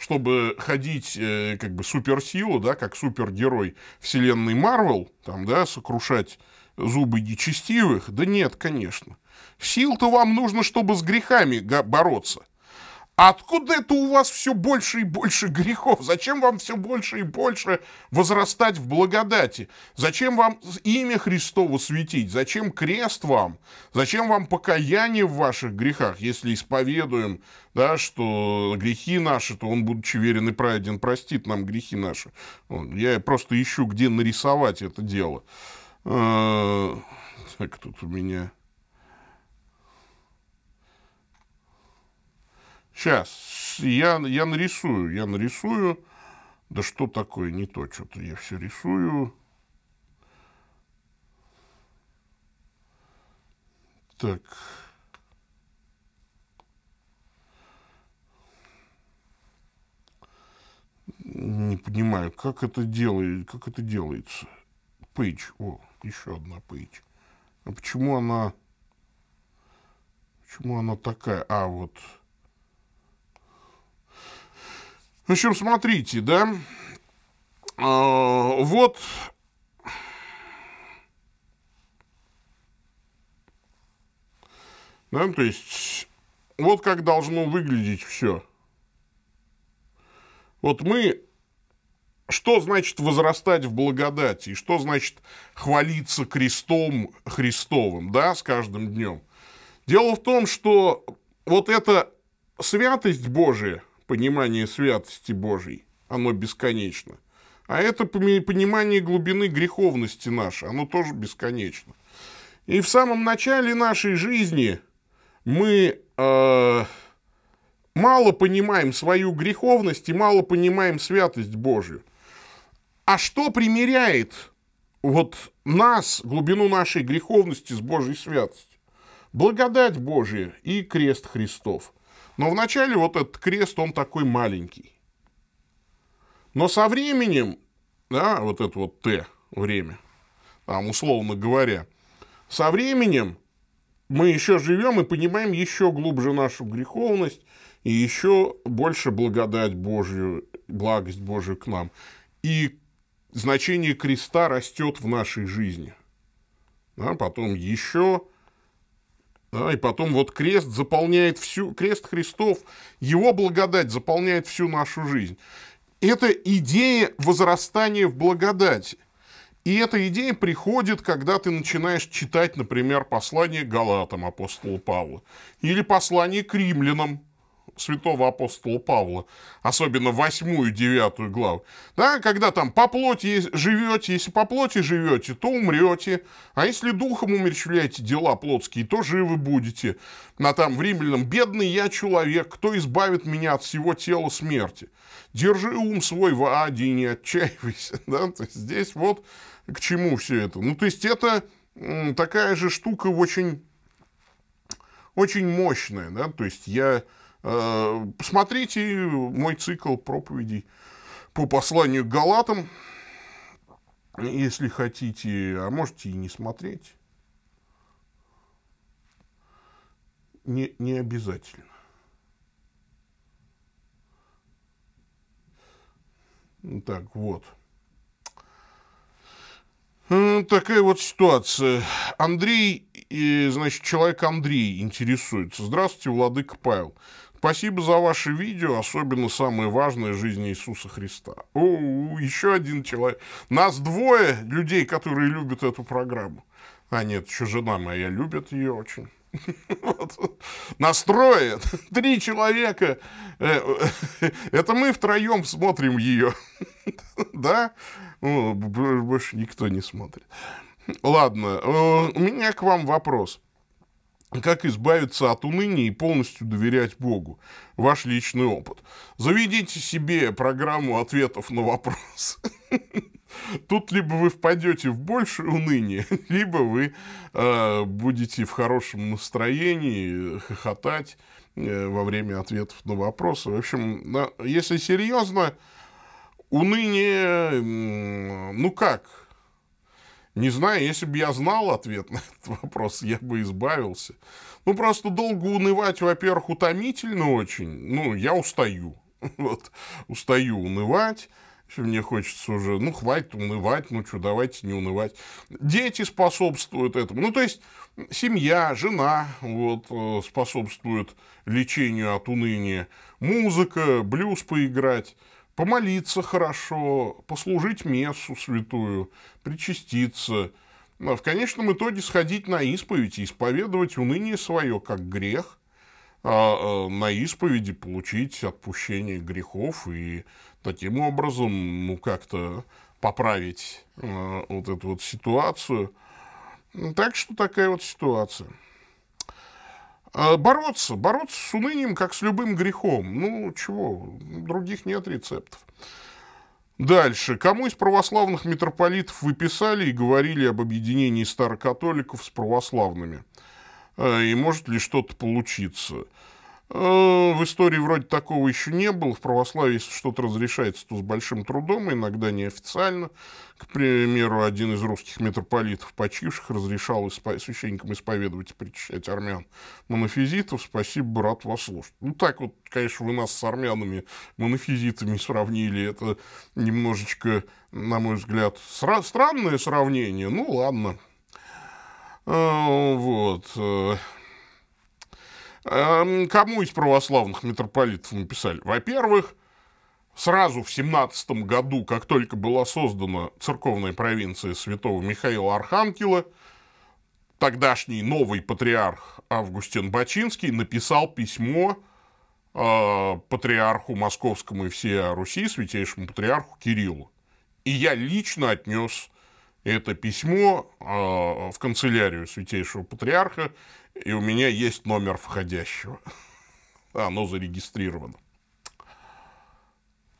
Чтобы ходить э, как бы суперсилу, да, как супергерой вселенной Марвел, там, да, сокрушать зубы нечестивых? Да нет, конечно. Сил-то вам нужно, чтобы с грехами бороться. Откуда это у вас все больше и больше грехов? Зачем вам все больше и больше возрастать в благодати? Зачем вам имя Христово светить? Зачем крест вам? Зачем вам покаяние в ваших грехах, если исповедуем, да, что грехи наши, то Он, будучи верен и праведен, простит нам грехи наши? Я просто ищу, где нарисовать это дело. А, так, тут у меня... Сейчас, я, я нарисую, я нарисую. Да что такое, не то, что-то я все рисую. Так. Не понимаю, как это делает, как это делается. Пейдж, о, еще одна пейдж. А почему она, почему она такая? А, вот, В общем, смотрите, да, а, вот Да, то есть, вот как должно выглядеть все. Вот мы, что значит возрастать в благодати, и что значит хвалиться крестом Христовым, да, с каждым днем. Дело в том, что вот эта святость Божия – понимание святости Божьей, оно бесконечно. А это понимание глубины греховности нашей, оно тоже бесконечно. И в самом начале нашей жизни мы э, мало понимаем свою греховность и мало понимаем святость Божью. А что примеряет вот нас, глубину нашей греховности с Божьей святостью? Благодать Божия и крест Христов – но вначале вот этот крест, он такой маленький. Но со временем, да, вот это вот Т, время, там, условно говоря, со временем мы еще живем и понимаем еще глубже нашу греховность и еще больше благодать Божью, благость Божию к нам. И значение креста растет в нашей жизни. Да, потом еще да, и потом вот крест заполняет всю, крест Христов, его благодать заполняет всю нашу жизнь. Это идея возрастания в благодати. И эта идея приходит, когда ты начинаешь читать, например, послание Галатам апостола Павла или послание к римлянам, святого апостола Павла, особенно восьмую, девятую главу, да, когда там по плоти живете, если по плоти живете, то умрете, а если духом умерщвляете дела плотские, то живы будете. На там в римлянам, бедный я человек, кто избавит меня от всего тела смерти? Держи ум свой в аде и не отчаивайся. Да? То есть здесь вот к чему все это. Ну, то есть это такая же штука очень, очень мощная, да, то есть я посмотрите мой цикл проповедей по посланию к Галатам, если хотите, а можете и не смотреть. Не, не обязательно. Так, вот. Такая вот ситуация. Андрей, значит, человек Андрей интересуется. Здравствуйте, Владыка Павел. Спасибо за ваше видео, особенно самое важное жизнь Иисуса Христа. О, еще один человек. Нас двое людей, которые любят эту программу. А нет, еще жена моя любит ее очень. Вот. Настроит. Три человека. Э, э, это мы втроем смотрим ее. Да? Больше никто не смотрит. Ладно, у меня к вам вопрос. Как избавиться от уныния и полностью доверять Богу? Ваш личный опыт. Заведите себе программу ответов на вопрос. Тут либо вы впадете в большее уныние, либо вы э, будете в хорошем настроении хохотать э, во время ответов на вопросы. В общем, на, если серьезно, уныние, ну как, не знаю, если бы я знал ответ на этот вопрос, я бы избавился. Ну, просто долго унывать, во-первых, утомительно очень. Ну, я устаю. Вот, устаю унывать. Мне хочется уже, ну, хватит унывать, ну, что, давайте не унывать. Дети способствуют этому. Ну, то есть, семья, жена вот, э, способствуют лечению от уныния. Музыка, блюз поиграть помолиться хорошо, послужить мессу святую, причаститься, в конечном итоге сходить на исповедь и исповедовать уныние свое как грех, а, а на исповеди получить отпущение грехов и таким образом, ну, как-то поправить а, вот эту вот ситуацию. Так что такая вот ситуация. А, бороться, бороться с унынием, как с любым грехом. Ну, чего, других нет рецептов. Дальше. Кому из православных митрополитов вы писали и говорили об объединении старокатоликов с православными? А, и может ли что-то получиться? Э, в истории вроде такого еще не было. В православии, если что-то разрешается, то с большим трудом, иногда неофициально. К примеру, один из русских митрополитов, почивших, разрешал испо- священникам исповедовать и причащать армян монофизитов. Спасибо, брат, вас слушать. Ну, так вот, конечно, вы нас с армянами монофизитами сравнили. Это немножечко, на мой взгляд, сра- странное сравнение. Ну, ладно. Э, вот. Эм, кому из православных митрополитов мы писали? Во-первых, сразу в 17 году, как только была создана церковная провинция святого Михаила Архангела, тогдашний новый патриарх Августин Бачинский написал письмо э, патриарху московскому и всей Руси, святейшему патриарху Кириллу. И я лично отнес это письмо э, в канцелярию святейшего патриарха и у меня есть номер входящего. Оно зарегистрировано.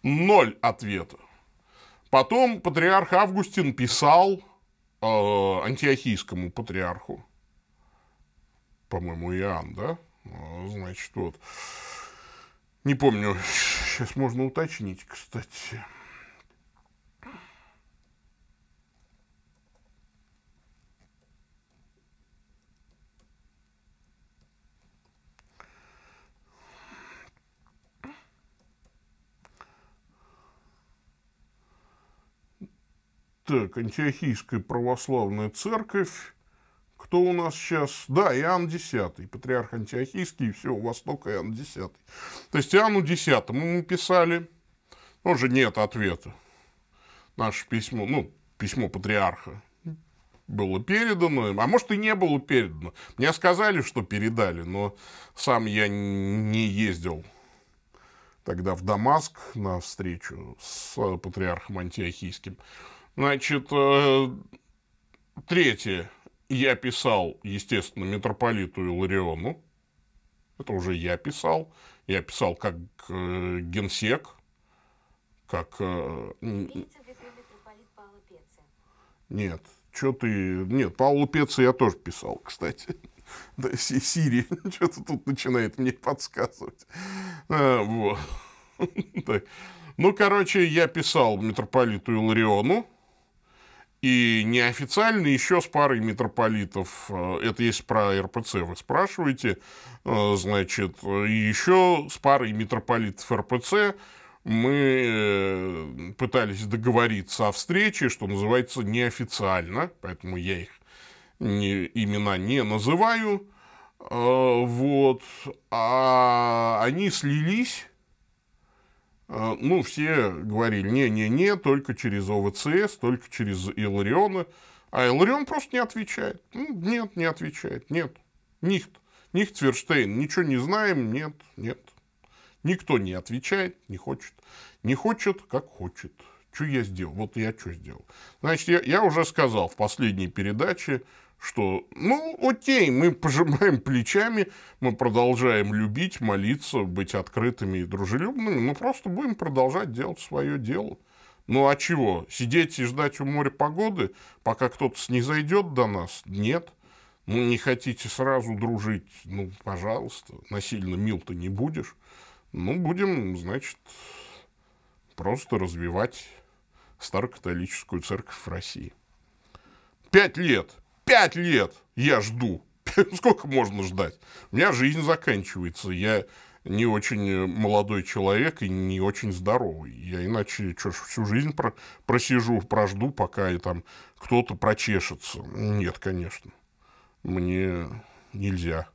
Ноль ответа. Потом патриарх Августин писал э, антиохийскому патриарху, по-моему, Иоанн, да? А, значит, вот. Не помню, сейчас можно уточнить, кстати. Так, Антиохийская православная церковь. Кто у нас сейчас? Да, Иоанн X, патриарх Антиохийский и всего Востока Иоанн X. То есть Иоанну X мы писали, уже нет ответа. Наше письмо, ну, письмо патриарха было передано, а может и не было передано. Мне сказали, что передали, но сам я не ездил тогда в Дамаск на встречу с патриархом антиохийским. Значит, э, третье. Я писал, естественно, митрополиту Илариону. Это уже я писал. Я писал как э, генсек, как... Э, нет, что ты... Нет, Павлу Пеца я тоже писал, кстати. Да, Сири что-то тут начинает мне подсказывать. А, вот. Ну, короче, я писал митрополиту Илариону, и неофициально еще с парой митрополитов, э, это есть про РПЦ вы спрашиваете, э, значит, еще с парой митрополитов РПЦ мы э, пытались договориться о встрече, что называется, неофициально, поэтому я их не, имена не называю, Вот. А они слились. Ну, все говорили, не-не-не, только через ОВЦС, только через Илариона. А Иларион просто не отвечает. Ну, нет, не отвечает. Нет. Нихт. Нихт Цверштейн. Ничего не знаем. Нет, нет. Никто не отвечает, не хочет. Не хочет, как хочет. Что я сделал? Вот я что сделал? Значит, я, я уже сказал в последней передаче, что, ну, окей, мы пожимаем плечами, мы продолжаем любить, молиться, быть открытыми и дружелюбными, мы просто будем продолжать делать свое дело. Ну а чего? Сидеть и ждать у моря погоды, пока кто-то снизойдет до нас? Нет. Ну, не хотите сразу дружить? Ну, пожалуйста. Насильно мил ты не будешь. Ну, будем, значит, просто развивать старокатолическую церковь в России. Пять лет, пять лет я жду. Сколько можно ждать? У меня жизнь заканчивается. Я не очень молодой человек и не очень здоровый. Я иначе что ж, всю жизнь про просижу, прожду, пока и там кто-то прочешется. Нет, конечно. Мне нельзя.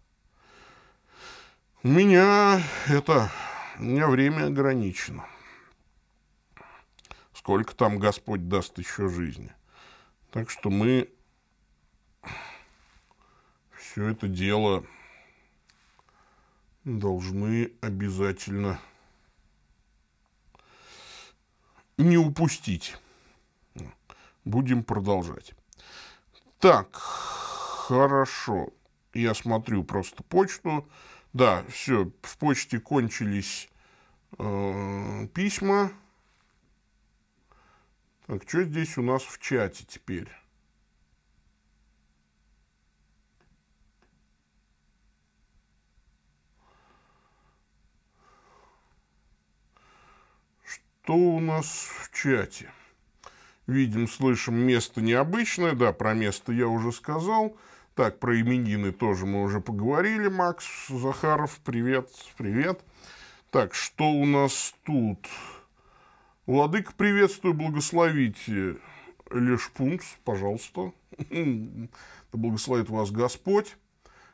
У меня это... У меня время ограничено сколько там Господь даст еще жизни. Так что мы все это дело должны обязательно не упустить. Будем продолжать. Так, хорошо. Я смотрю просто почту. Да, все, в почте кончились э, письма. Так, что здесь у нас в чате теперь? Что у нас в чате? Видим, слышим, место необычное. Да, про место я уже сказал. Так, про именины тоже мы уже поговорили. Макс Захаров, привет, привет. Так, что у нас тут? Владыка, приветствую, благословите Лешпунц, пожалуйста. Да благословит вас Господь.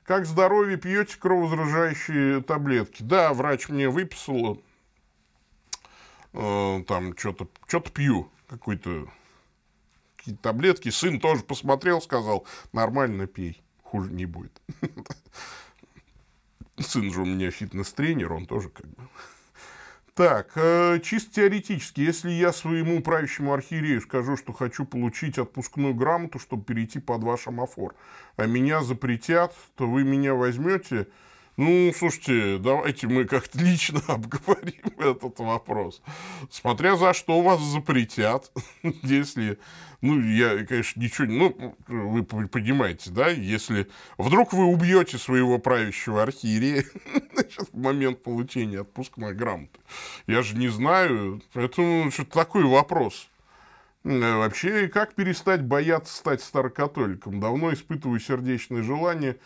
Как здоровье, пьете кровозаражающие таблетки? Да, врач мне выписал, э, там что-то что пью, какой-то какие-то таблетки. Сын тоже посмотрел, сказал, нормально пей, хуже не будет. Сын же у меня фитнес-тренер, он тоже как бы так, э, чисто теоретически, если я своему правящему архиерею скажу, что хочу получить отпускную грамоту, чтобы перейти под ваш амофор, а меня запретят, то вы меня возьмете ну, слушайте, давайте мы как-то лично обговорим этот вопрос. Смотря за что вас запретят, если, ну, я, конечно, ничего, ну, вы понимаете, да, если вдруг вы убьете своего правящего архиерея в момент получения отпускной грамоты. Я же не знаю, поэтому что-то такой вопрос. Э, вообще, как перестать бояться стать старокатоликом? Давно испытываю сердечное желание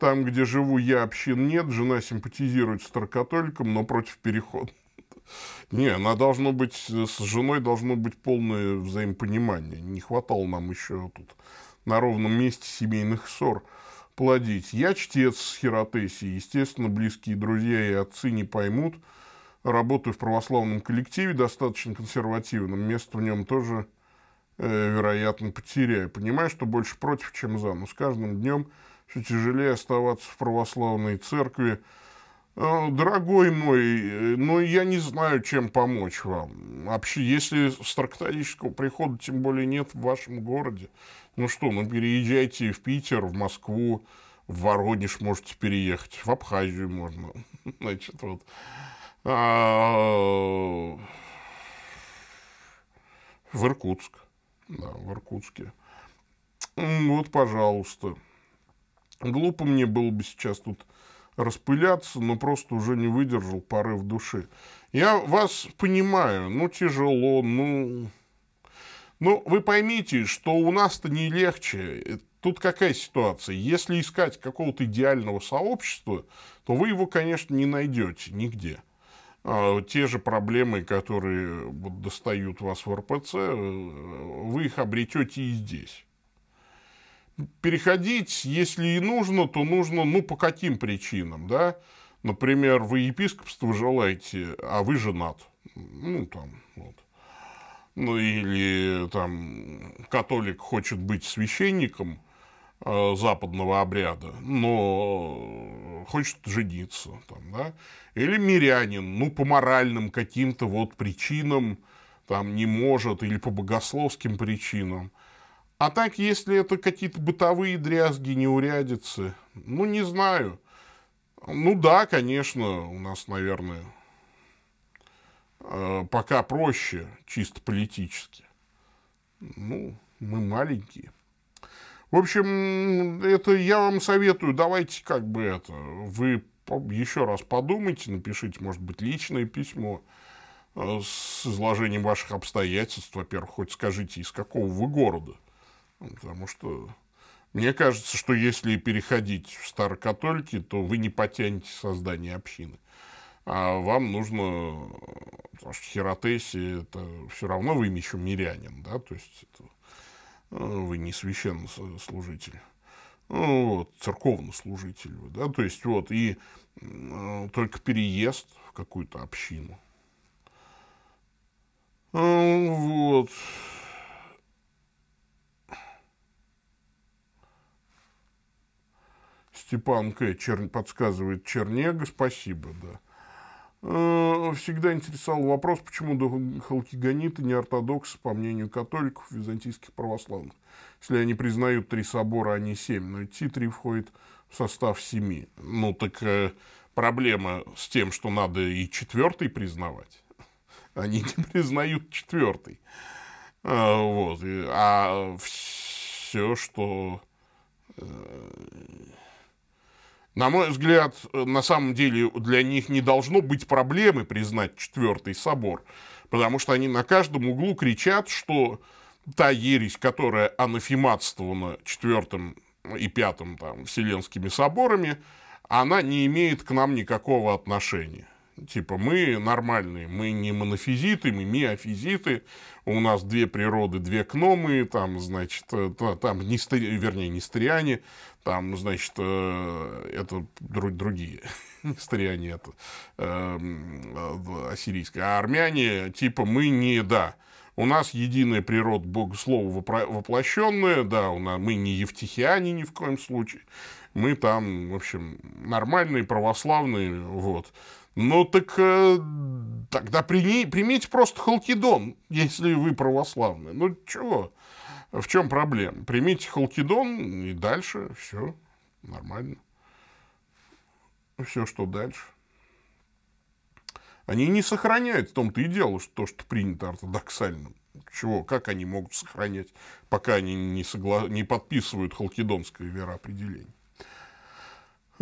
там, где живу я, общин нет, жена симпатизирует старокатоликам, но против перехода. Не, она должно быть, с женой должно быть полное взаимопонимание. Не хватало нам еще тут на ровном месте семейных ссор плодить. Я чтец с Хиротесии. Естественно, близкие друзья и отцы не поймут. Работаю в православном коллективе, достаточно консервативном. Место в нем тоже, э, вероятно, потеряю. Понимаю, что больше против, чем за. Но с каждым днем все тяжелее оставаться в православной церкви. А, дорогой мой, ну, я не знаю, чем помочь вам. Вообще, если старокатолического прихода тем более нет в вашем городе, ну что, ну, переезжайте в Питер, в Москву, в Воронеж можете переехать, в Абхазию можно. Значит, вот. А, в Иркутск. Да, в Иркутске. Вот, пожалуйста. Глупо мне было бы сейчас тут распыляться, но просто уже не выдержал порыв души. Я вас понимаю, ну, тяжело, ну... Ну, вы поймите, что у нас-то не легче. Тут какая ситуация? Если искать какого-то идеального сообщества, то вы его, конечно, не найдете нигде. А, те же проблемы, которые достают вас в РПЦ, э, вы их обретете и здесь. Переходить, если и нужно, то нужно, ну, по каким причинам, да? Например, вы епископство желаете, а вы женат. Ну, там, вот. Ну, или там католик хочет быть священником э, западного обряда, но хочет жениться, там, да? Или мирянин, ну, по моральным каким-то вот причинам, там, не может, или по богословским причинам. А так, если это какие-то бытовые дрязги, неурядицы, ну, не знаю. Ну да, конечно, у нас, наверное, э, пока проще, чисто политически. Ну, мы маленькие. В общем, это я вам советую, давайте как бы это, вы еще раз подумайте, напишите, может быть, личное письмо э, с изложением ваших обстоятельств. Во-первых, хоть скажите, из какого вы города. Потому что мне кажется, что если переходить в старокатолики, то вы не потянете создание общины. А вам нужно, потому что хиротеси, это все равно вы еще мирянин, да, то есть это, э, вы не священнослужитель. Ну, вот, церковнослужитель, да, то есть вот, и только переезд в какую-то общину. Э, вот. Степан К. Чер... подсказывает Чернега, спасибо, да. Э, всегда интересовал вопрос, почему халкиганиты не ортодоксы, по мнению католиков, византийских православных. Если они признают три собора, а не семь, но эти три входят в состав семи. Ну, так э, проблема с тем, что надо и четвертый признавать. Они не признают четвертый. А, вот. А все, что э, на мой взгляд, на самом деле для них не должно быть проблемы признать Четвертый собор, потому что они на каждом углу кричат, что та ересь, которая анафематствована Четвертым и Пятым там, Вселенскими соборами, она не имеет к нам никакого отношения. Типа, мы нормальные, мы не монофизиты, мы миофизиты, у нас две природы, две кномы, там, значит, э, там, нестри, вернее, нестриане, там, значит, э, это другие, нестриане это э, ассирийское, а армяне, типа, мы не, да, у нас единая природа богослова воплощенная, да, у нас, мы не евтихиане ни в коем случае, мы там, в общем, нормальные, православные, вот. Ну так э, тогда прими, примите просто халкидон, если вы православный. Ну чего? В чем проблема? Примите халкидон и дальше все нормально. Все, что дальше. Они не сохраняют в том-то и дело, что то, что принято ортодоксальным. Чего? Как они могут сохранять, пока они не, согла... не подписывают халкидонское вероопределение?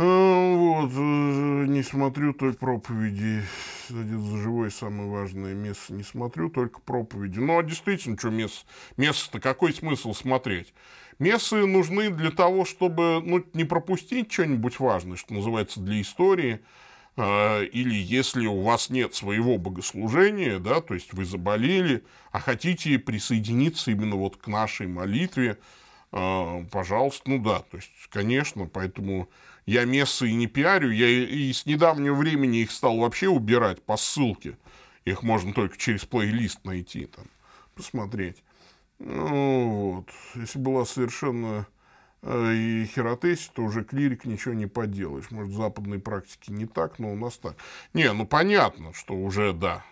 А, вот, э, не смотрю только проповеди. Один за живой самое важное место. Не смотрю только проповеди. Ну, а действительно, что место? Место-то какой смысл смотреть? Мессы нужны для того, чтобы ну, не пропустить что-нибудь важное, что называется, для истории. А, или если у вас нет своего богослужения, да, то есть вы заболели, а хотите присоединиться именно вот к нашей молитве, а, пожалуйста, ну да, то есть, конечно, поэтому я мессы и не пиарю, я и с недавнего времени их стал вообще убирать по ссылке. Их можно только через плейлист найти, там, посмотреть. Ну, вот. Если была совершенно э, и херотеси, то уже клирик ничего не поделаешь. Может, в западной практике не так, но у нас так. Не, ну понятно, что уже, да,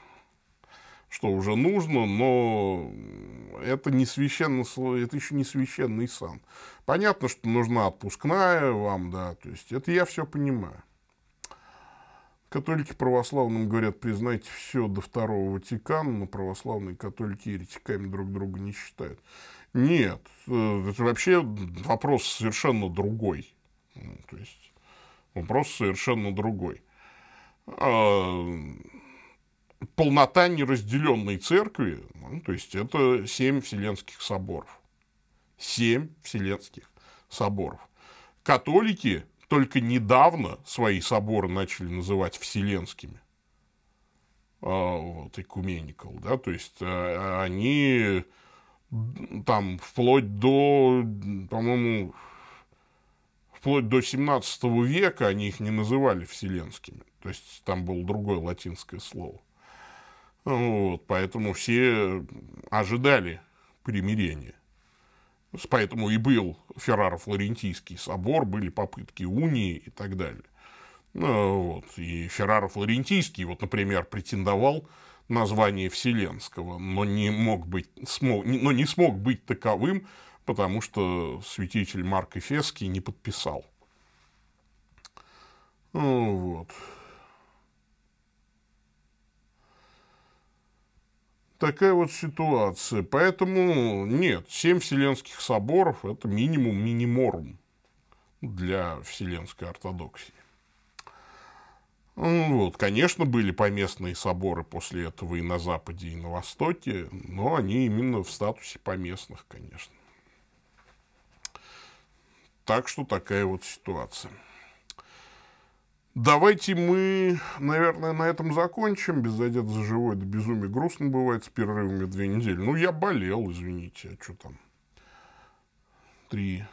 что уже нужно, но это не священно, это еще не священный сан. Понятно, что нужна отпускная вам, да, то есть это я все понимаю. Католики православным говорят, признайте все до второго Ватикана, но православные католики еретиками друг друга не считают. Нет, э, это вообще вопрос совершенно другой. Ну, то есть вопрос совершенно другой. Полнота неразделенной церкви, ну, то есть это семь вселенских соборов семь вселенских соборов. Католики только недавно свои соборы начали называть вселенскими. А, вот, экуменикал, да, то есть а, они там вплоть до, по-моему, вплоть до 17 века они их не называли вселенскими. То есть там было другое латинское слово. Вот, поэтому все ожидали примирения. Поэтому и был Ферраро-Флорентийский собор, были попытки унии и так далее. Ну, вот. И Ферраро-Флорентийский, вот, например, претендовал на звание Вселенского, но не мог быть, смог, но не смог быть таковым, потому что святитель Марк Эфесский не подписал. Ну, вот. Такая вот ситуация. Поэтому нет, семь вселенских соборов – это минимум миниморум для вселенской ортодоксии. Ну вот, конечно, были поместные соборы после этого и на Западе, и на Востоке, но они именно в статусе поместных, конечно. Так что такая вот ситуация. Давайте мы, наверное, на этом закончим. Без задет за живой до безумия грустно бывает с перерывами две недели. Ну, я болел, извините, а что там? Три.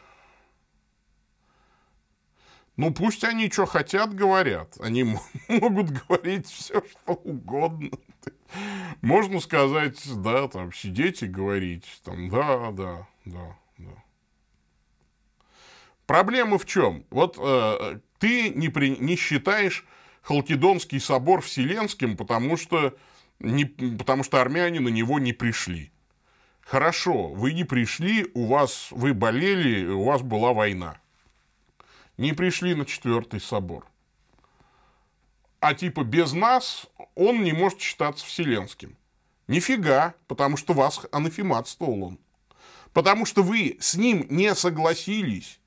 Ну, пусть они что хотят, говорят. Они могут говорить все, что угодно. Можно сказать, да, там, сидеть и говорить, там, да, да, да, да. Проблема в чем? Вот э, ты не, при, не считаешь Халкидонский собор вселенским, потому что, не, потому что армяне на него не пришли. Хорошо, вы не пришли, у вас, вы болели, у вас была война. Не пришли на четвертый собор. А типа без нас он не может считаться вселенским. Нифига, потому что вас анафематствовал он. Потому что вы с ним не согласились.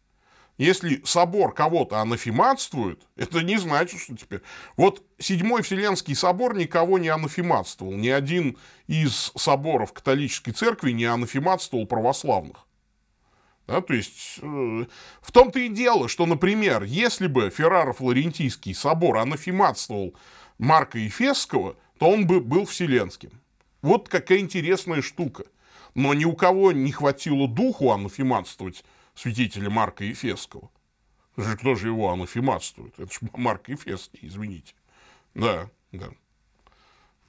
Если собор кого-то анафематствует, это не значит, что теперь... Вот Седьмой Вселенский собор никого не анафематствовал. Ни один из соборов католической церкви не анафематствовал православных. Да, то есть, э, в том-то и дело, что, например, если бы Ферраро-Флорентийский собор анафематствовал Марка Ефесского, то он бы был вселенским. Вот какая интересная штука. Но ни у кого не хватило духу анафематствовать святителя Марка Ефесского. Кто же его анафематствует? Это же Марк Ефесский, извините. Да, да.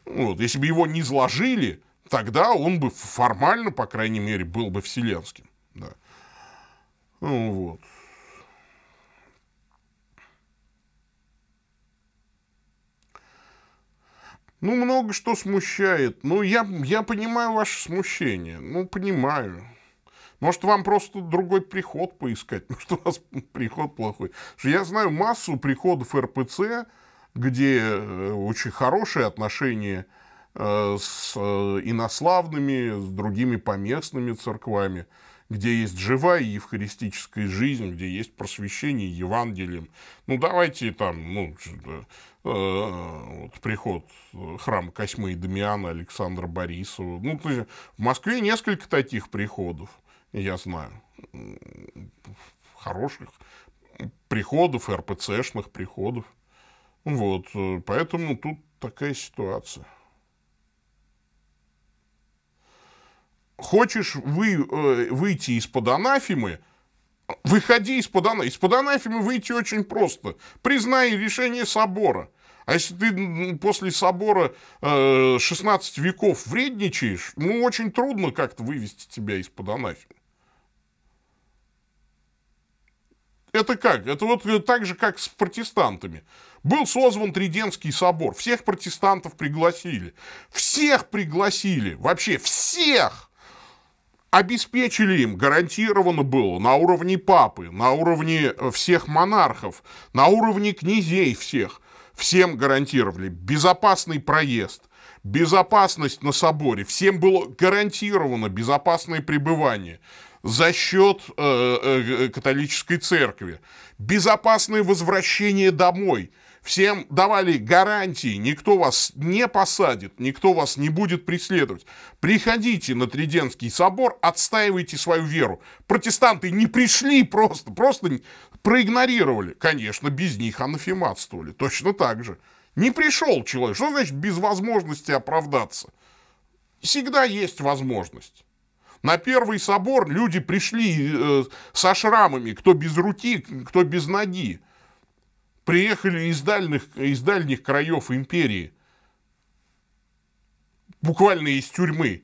Вот. Если бы его не изложили, тогда он бы формально, по крайней мере, был бы вселенским. Да. Ну, вот. Ну, много что смущает. Ну, я, я понимаю ваше смущение. Ну, понимаю. Может, вам просто другой приход поискать? Может, у вас приход плохой? Я знаю массу приходов РПЦ, где э, очень хорошие отношения э, с э, инославными, с другими поместными церквами, где есть живая евхаристическая жизнь, где есть просвещение Евангелием. Ну, давайте там, ну, вот приход храма Косьмы и Дамиана Александра Борисова. Ну, в Москве несколько таких приходов я знаю, хороших приходов, РПЦшных приходов. Вот, э, поэтому тут такая ситуация. Хочешь вы, э, выйти из-под анафимы, выходи из-под анафимы. Из-под анафимы выйти очень просто. Признай решение собора. А если ты после собора э, 16 веков вредничаешь, ну, очень трудно как-то вывести тебя из-под анафемы. Это как? Это вот так же, как с протестантами. Был созван Триденский собор. Всех протестантов пригласили. Всех пригласили. Вообще всех. Обеспечили им, гарантированно было, на уровне папы, на уровне э, всех монархов, на уровне князей всех. Всем гарантировали безопасный проезд, безопасность на соборе. Всем было гарантировано безопасное пребывание за счет э, э, католической церкви. Безопасное возвращение домой. Всем давали гарантии, никто вас не посадит, никто вас не будет преследовать. Приходите на Триденский собор, отстаивайте свою веру. Протестанты не пришли просто, просто проигнорировали. Конечно, без них анафематствовали, точно так же. Не пришел человек. Что значит без возможности оправдаться? Всегда есть возможность. На первый собор люди пришли э, со шрамами, кто без руки, кто без ноги. Приехали из дальних, из дальних краев империи. Буквально из тюрьмы.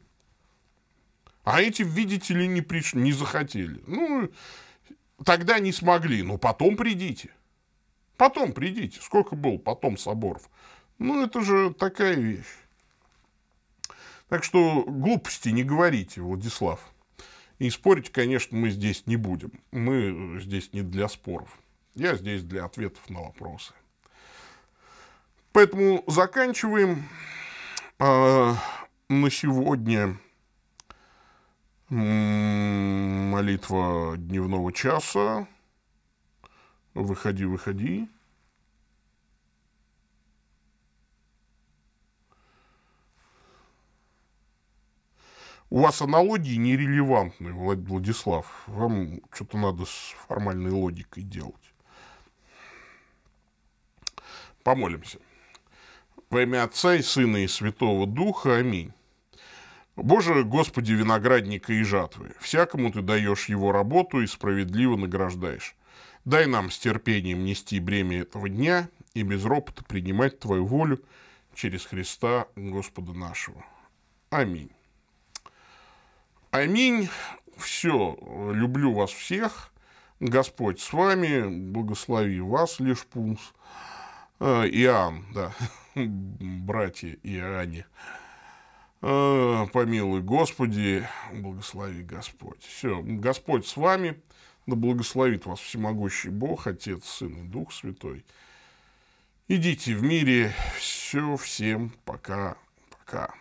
А эти, видите ли, не пришли, не захотели. Ну, тогда не смогли. Но потом придите. Потом придите. Сколько было потом соборов? Ну, это же такая вещь. Так что глупости не говорите, Владислав. И спорить, конечно, мы здесь не будем. Мы здесь не для споров. Я здесь для ответов на вопросы. Поэтому заканчиваем э, на сегодня молитва дневного часа. Выходи, выходи. У вас аналогии нерелевантны, Владислав. Вам что-то надо с формальной логикой делать. Помолимся. Во имя Отца и Сына и Святого Духа. Аминь. Боже, Господи, виноградника и жатвы, всякому Ты даешь его работу и справедливо награждаешь. Дай нам с терпением нести бремя этого дня и без ропота принимать Твою волю через Христа Господа нашего. Аминь. Аминь. Все. Люблю вас всех. Господь с вами. Благослови вас, лишь пунс. А, Иоанн, да. Братья Иоанне. А, помилуй Господи, благослови Господь. Все, Господь с вами, да благословит вас всемогущий Бог, Отец, Сын и Дух Святой. Идите в мире, все, всем пока, пока.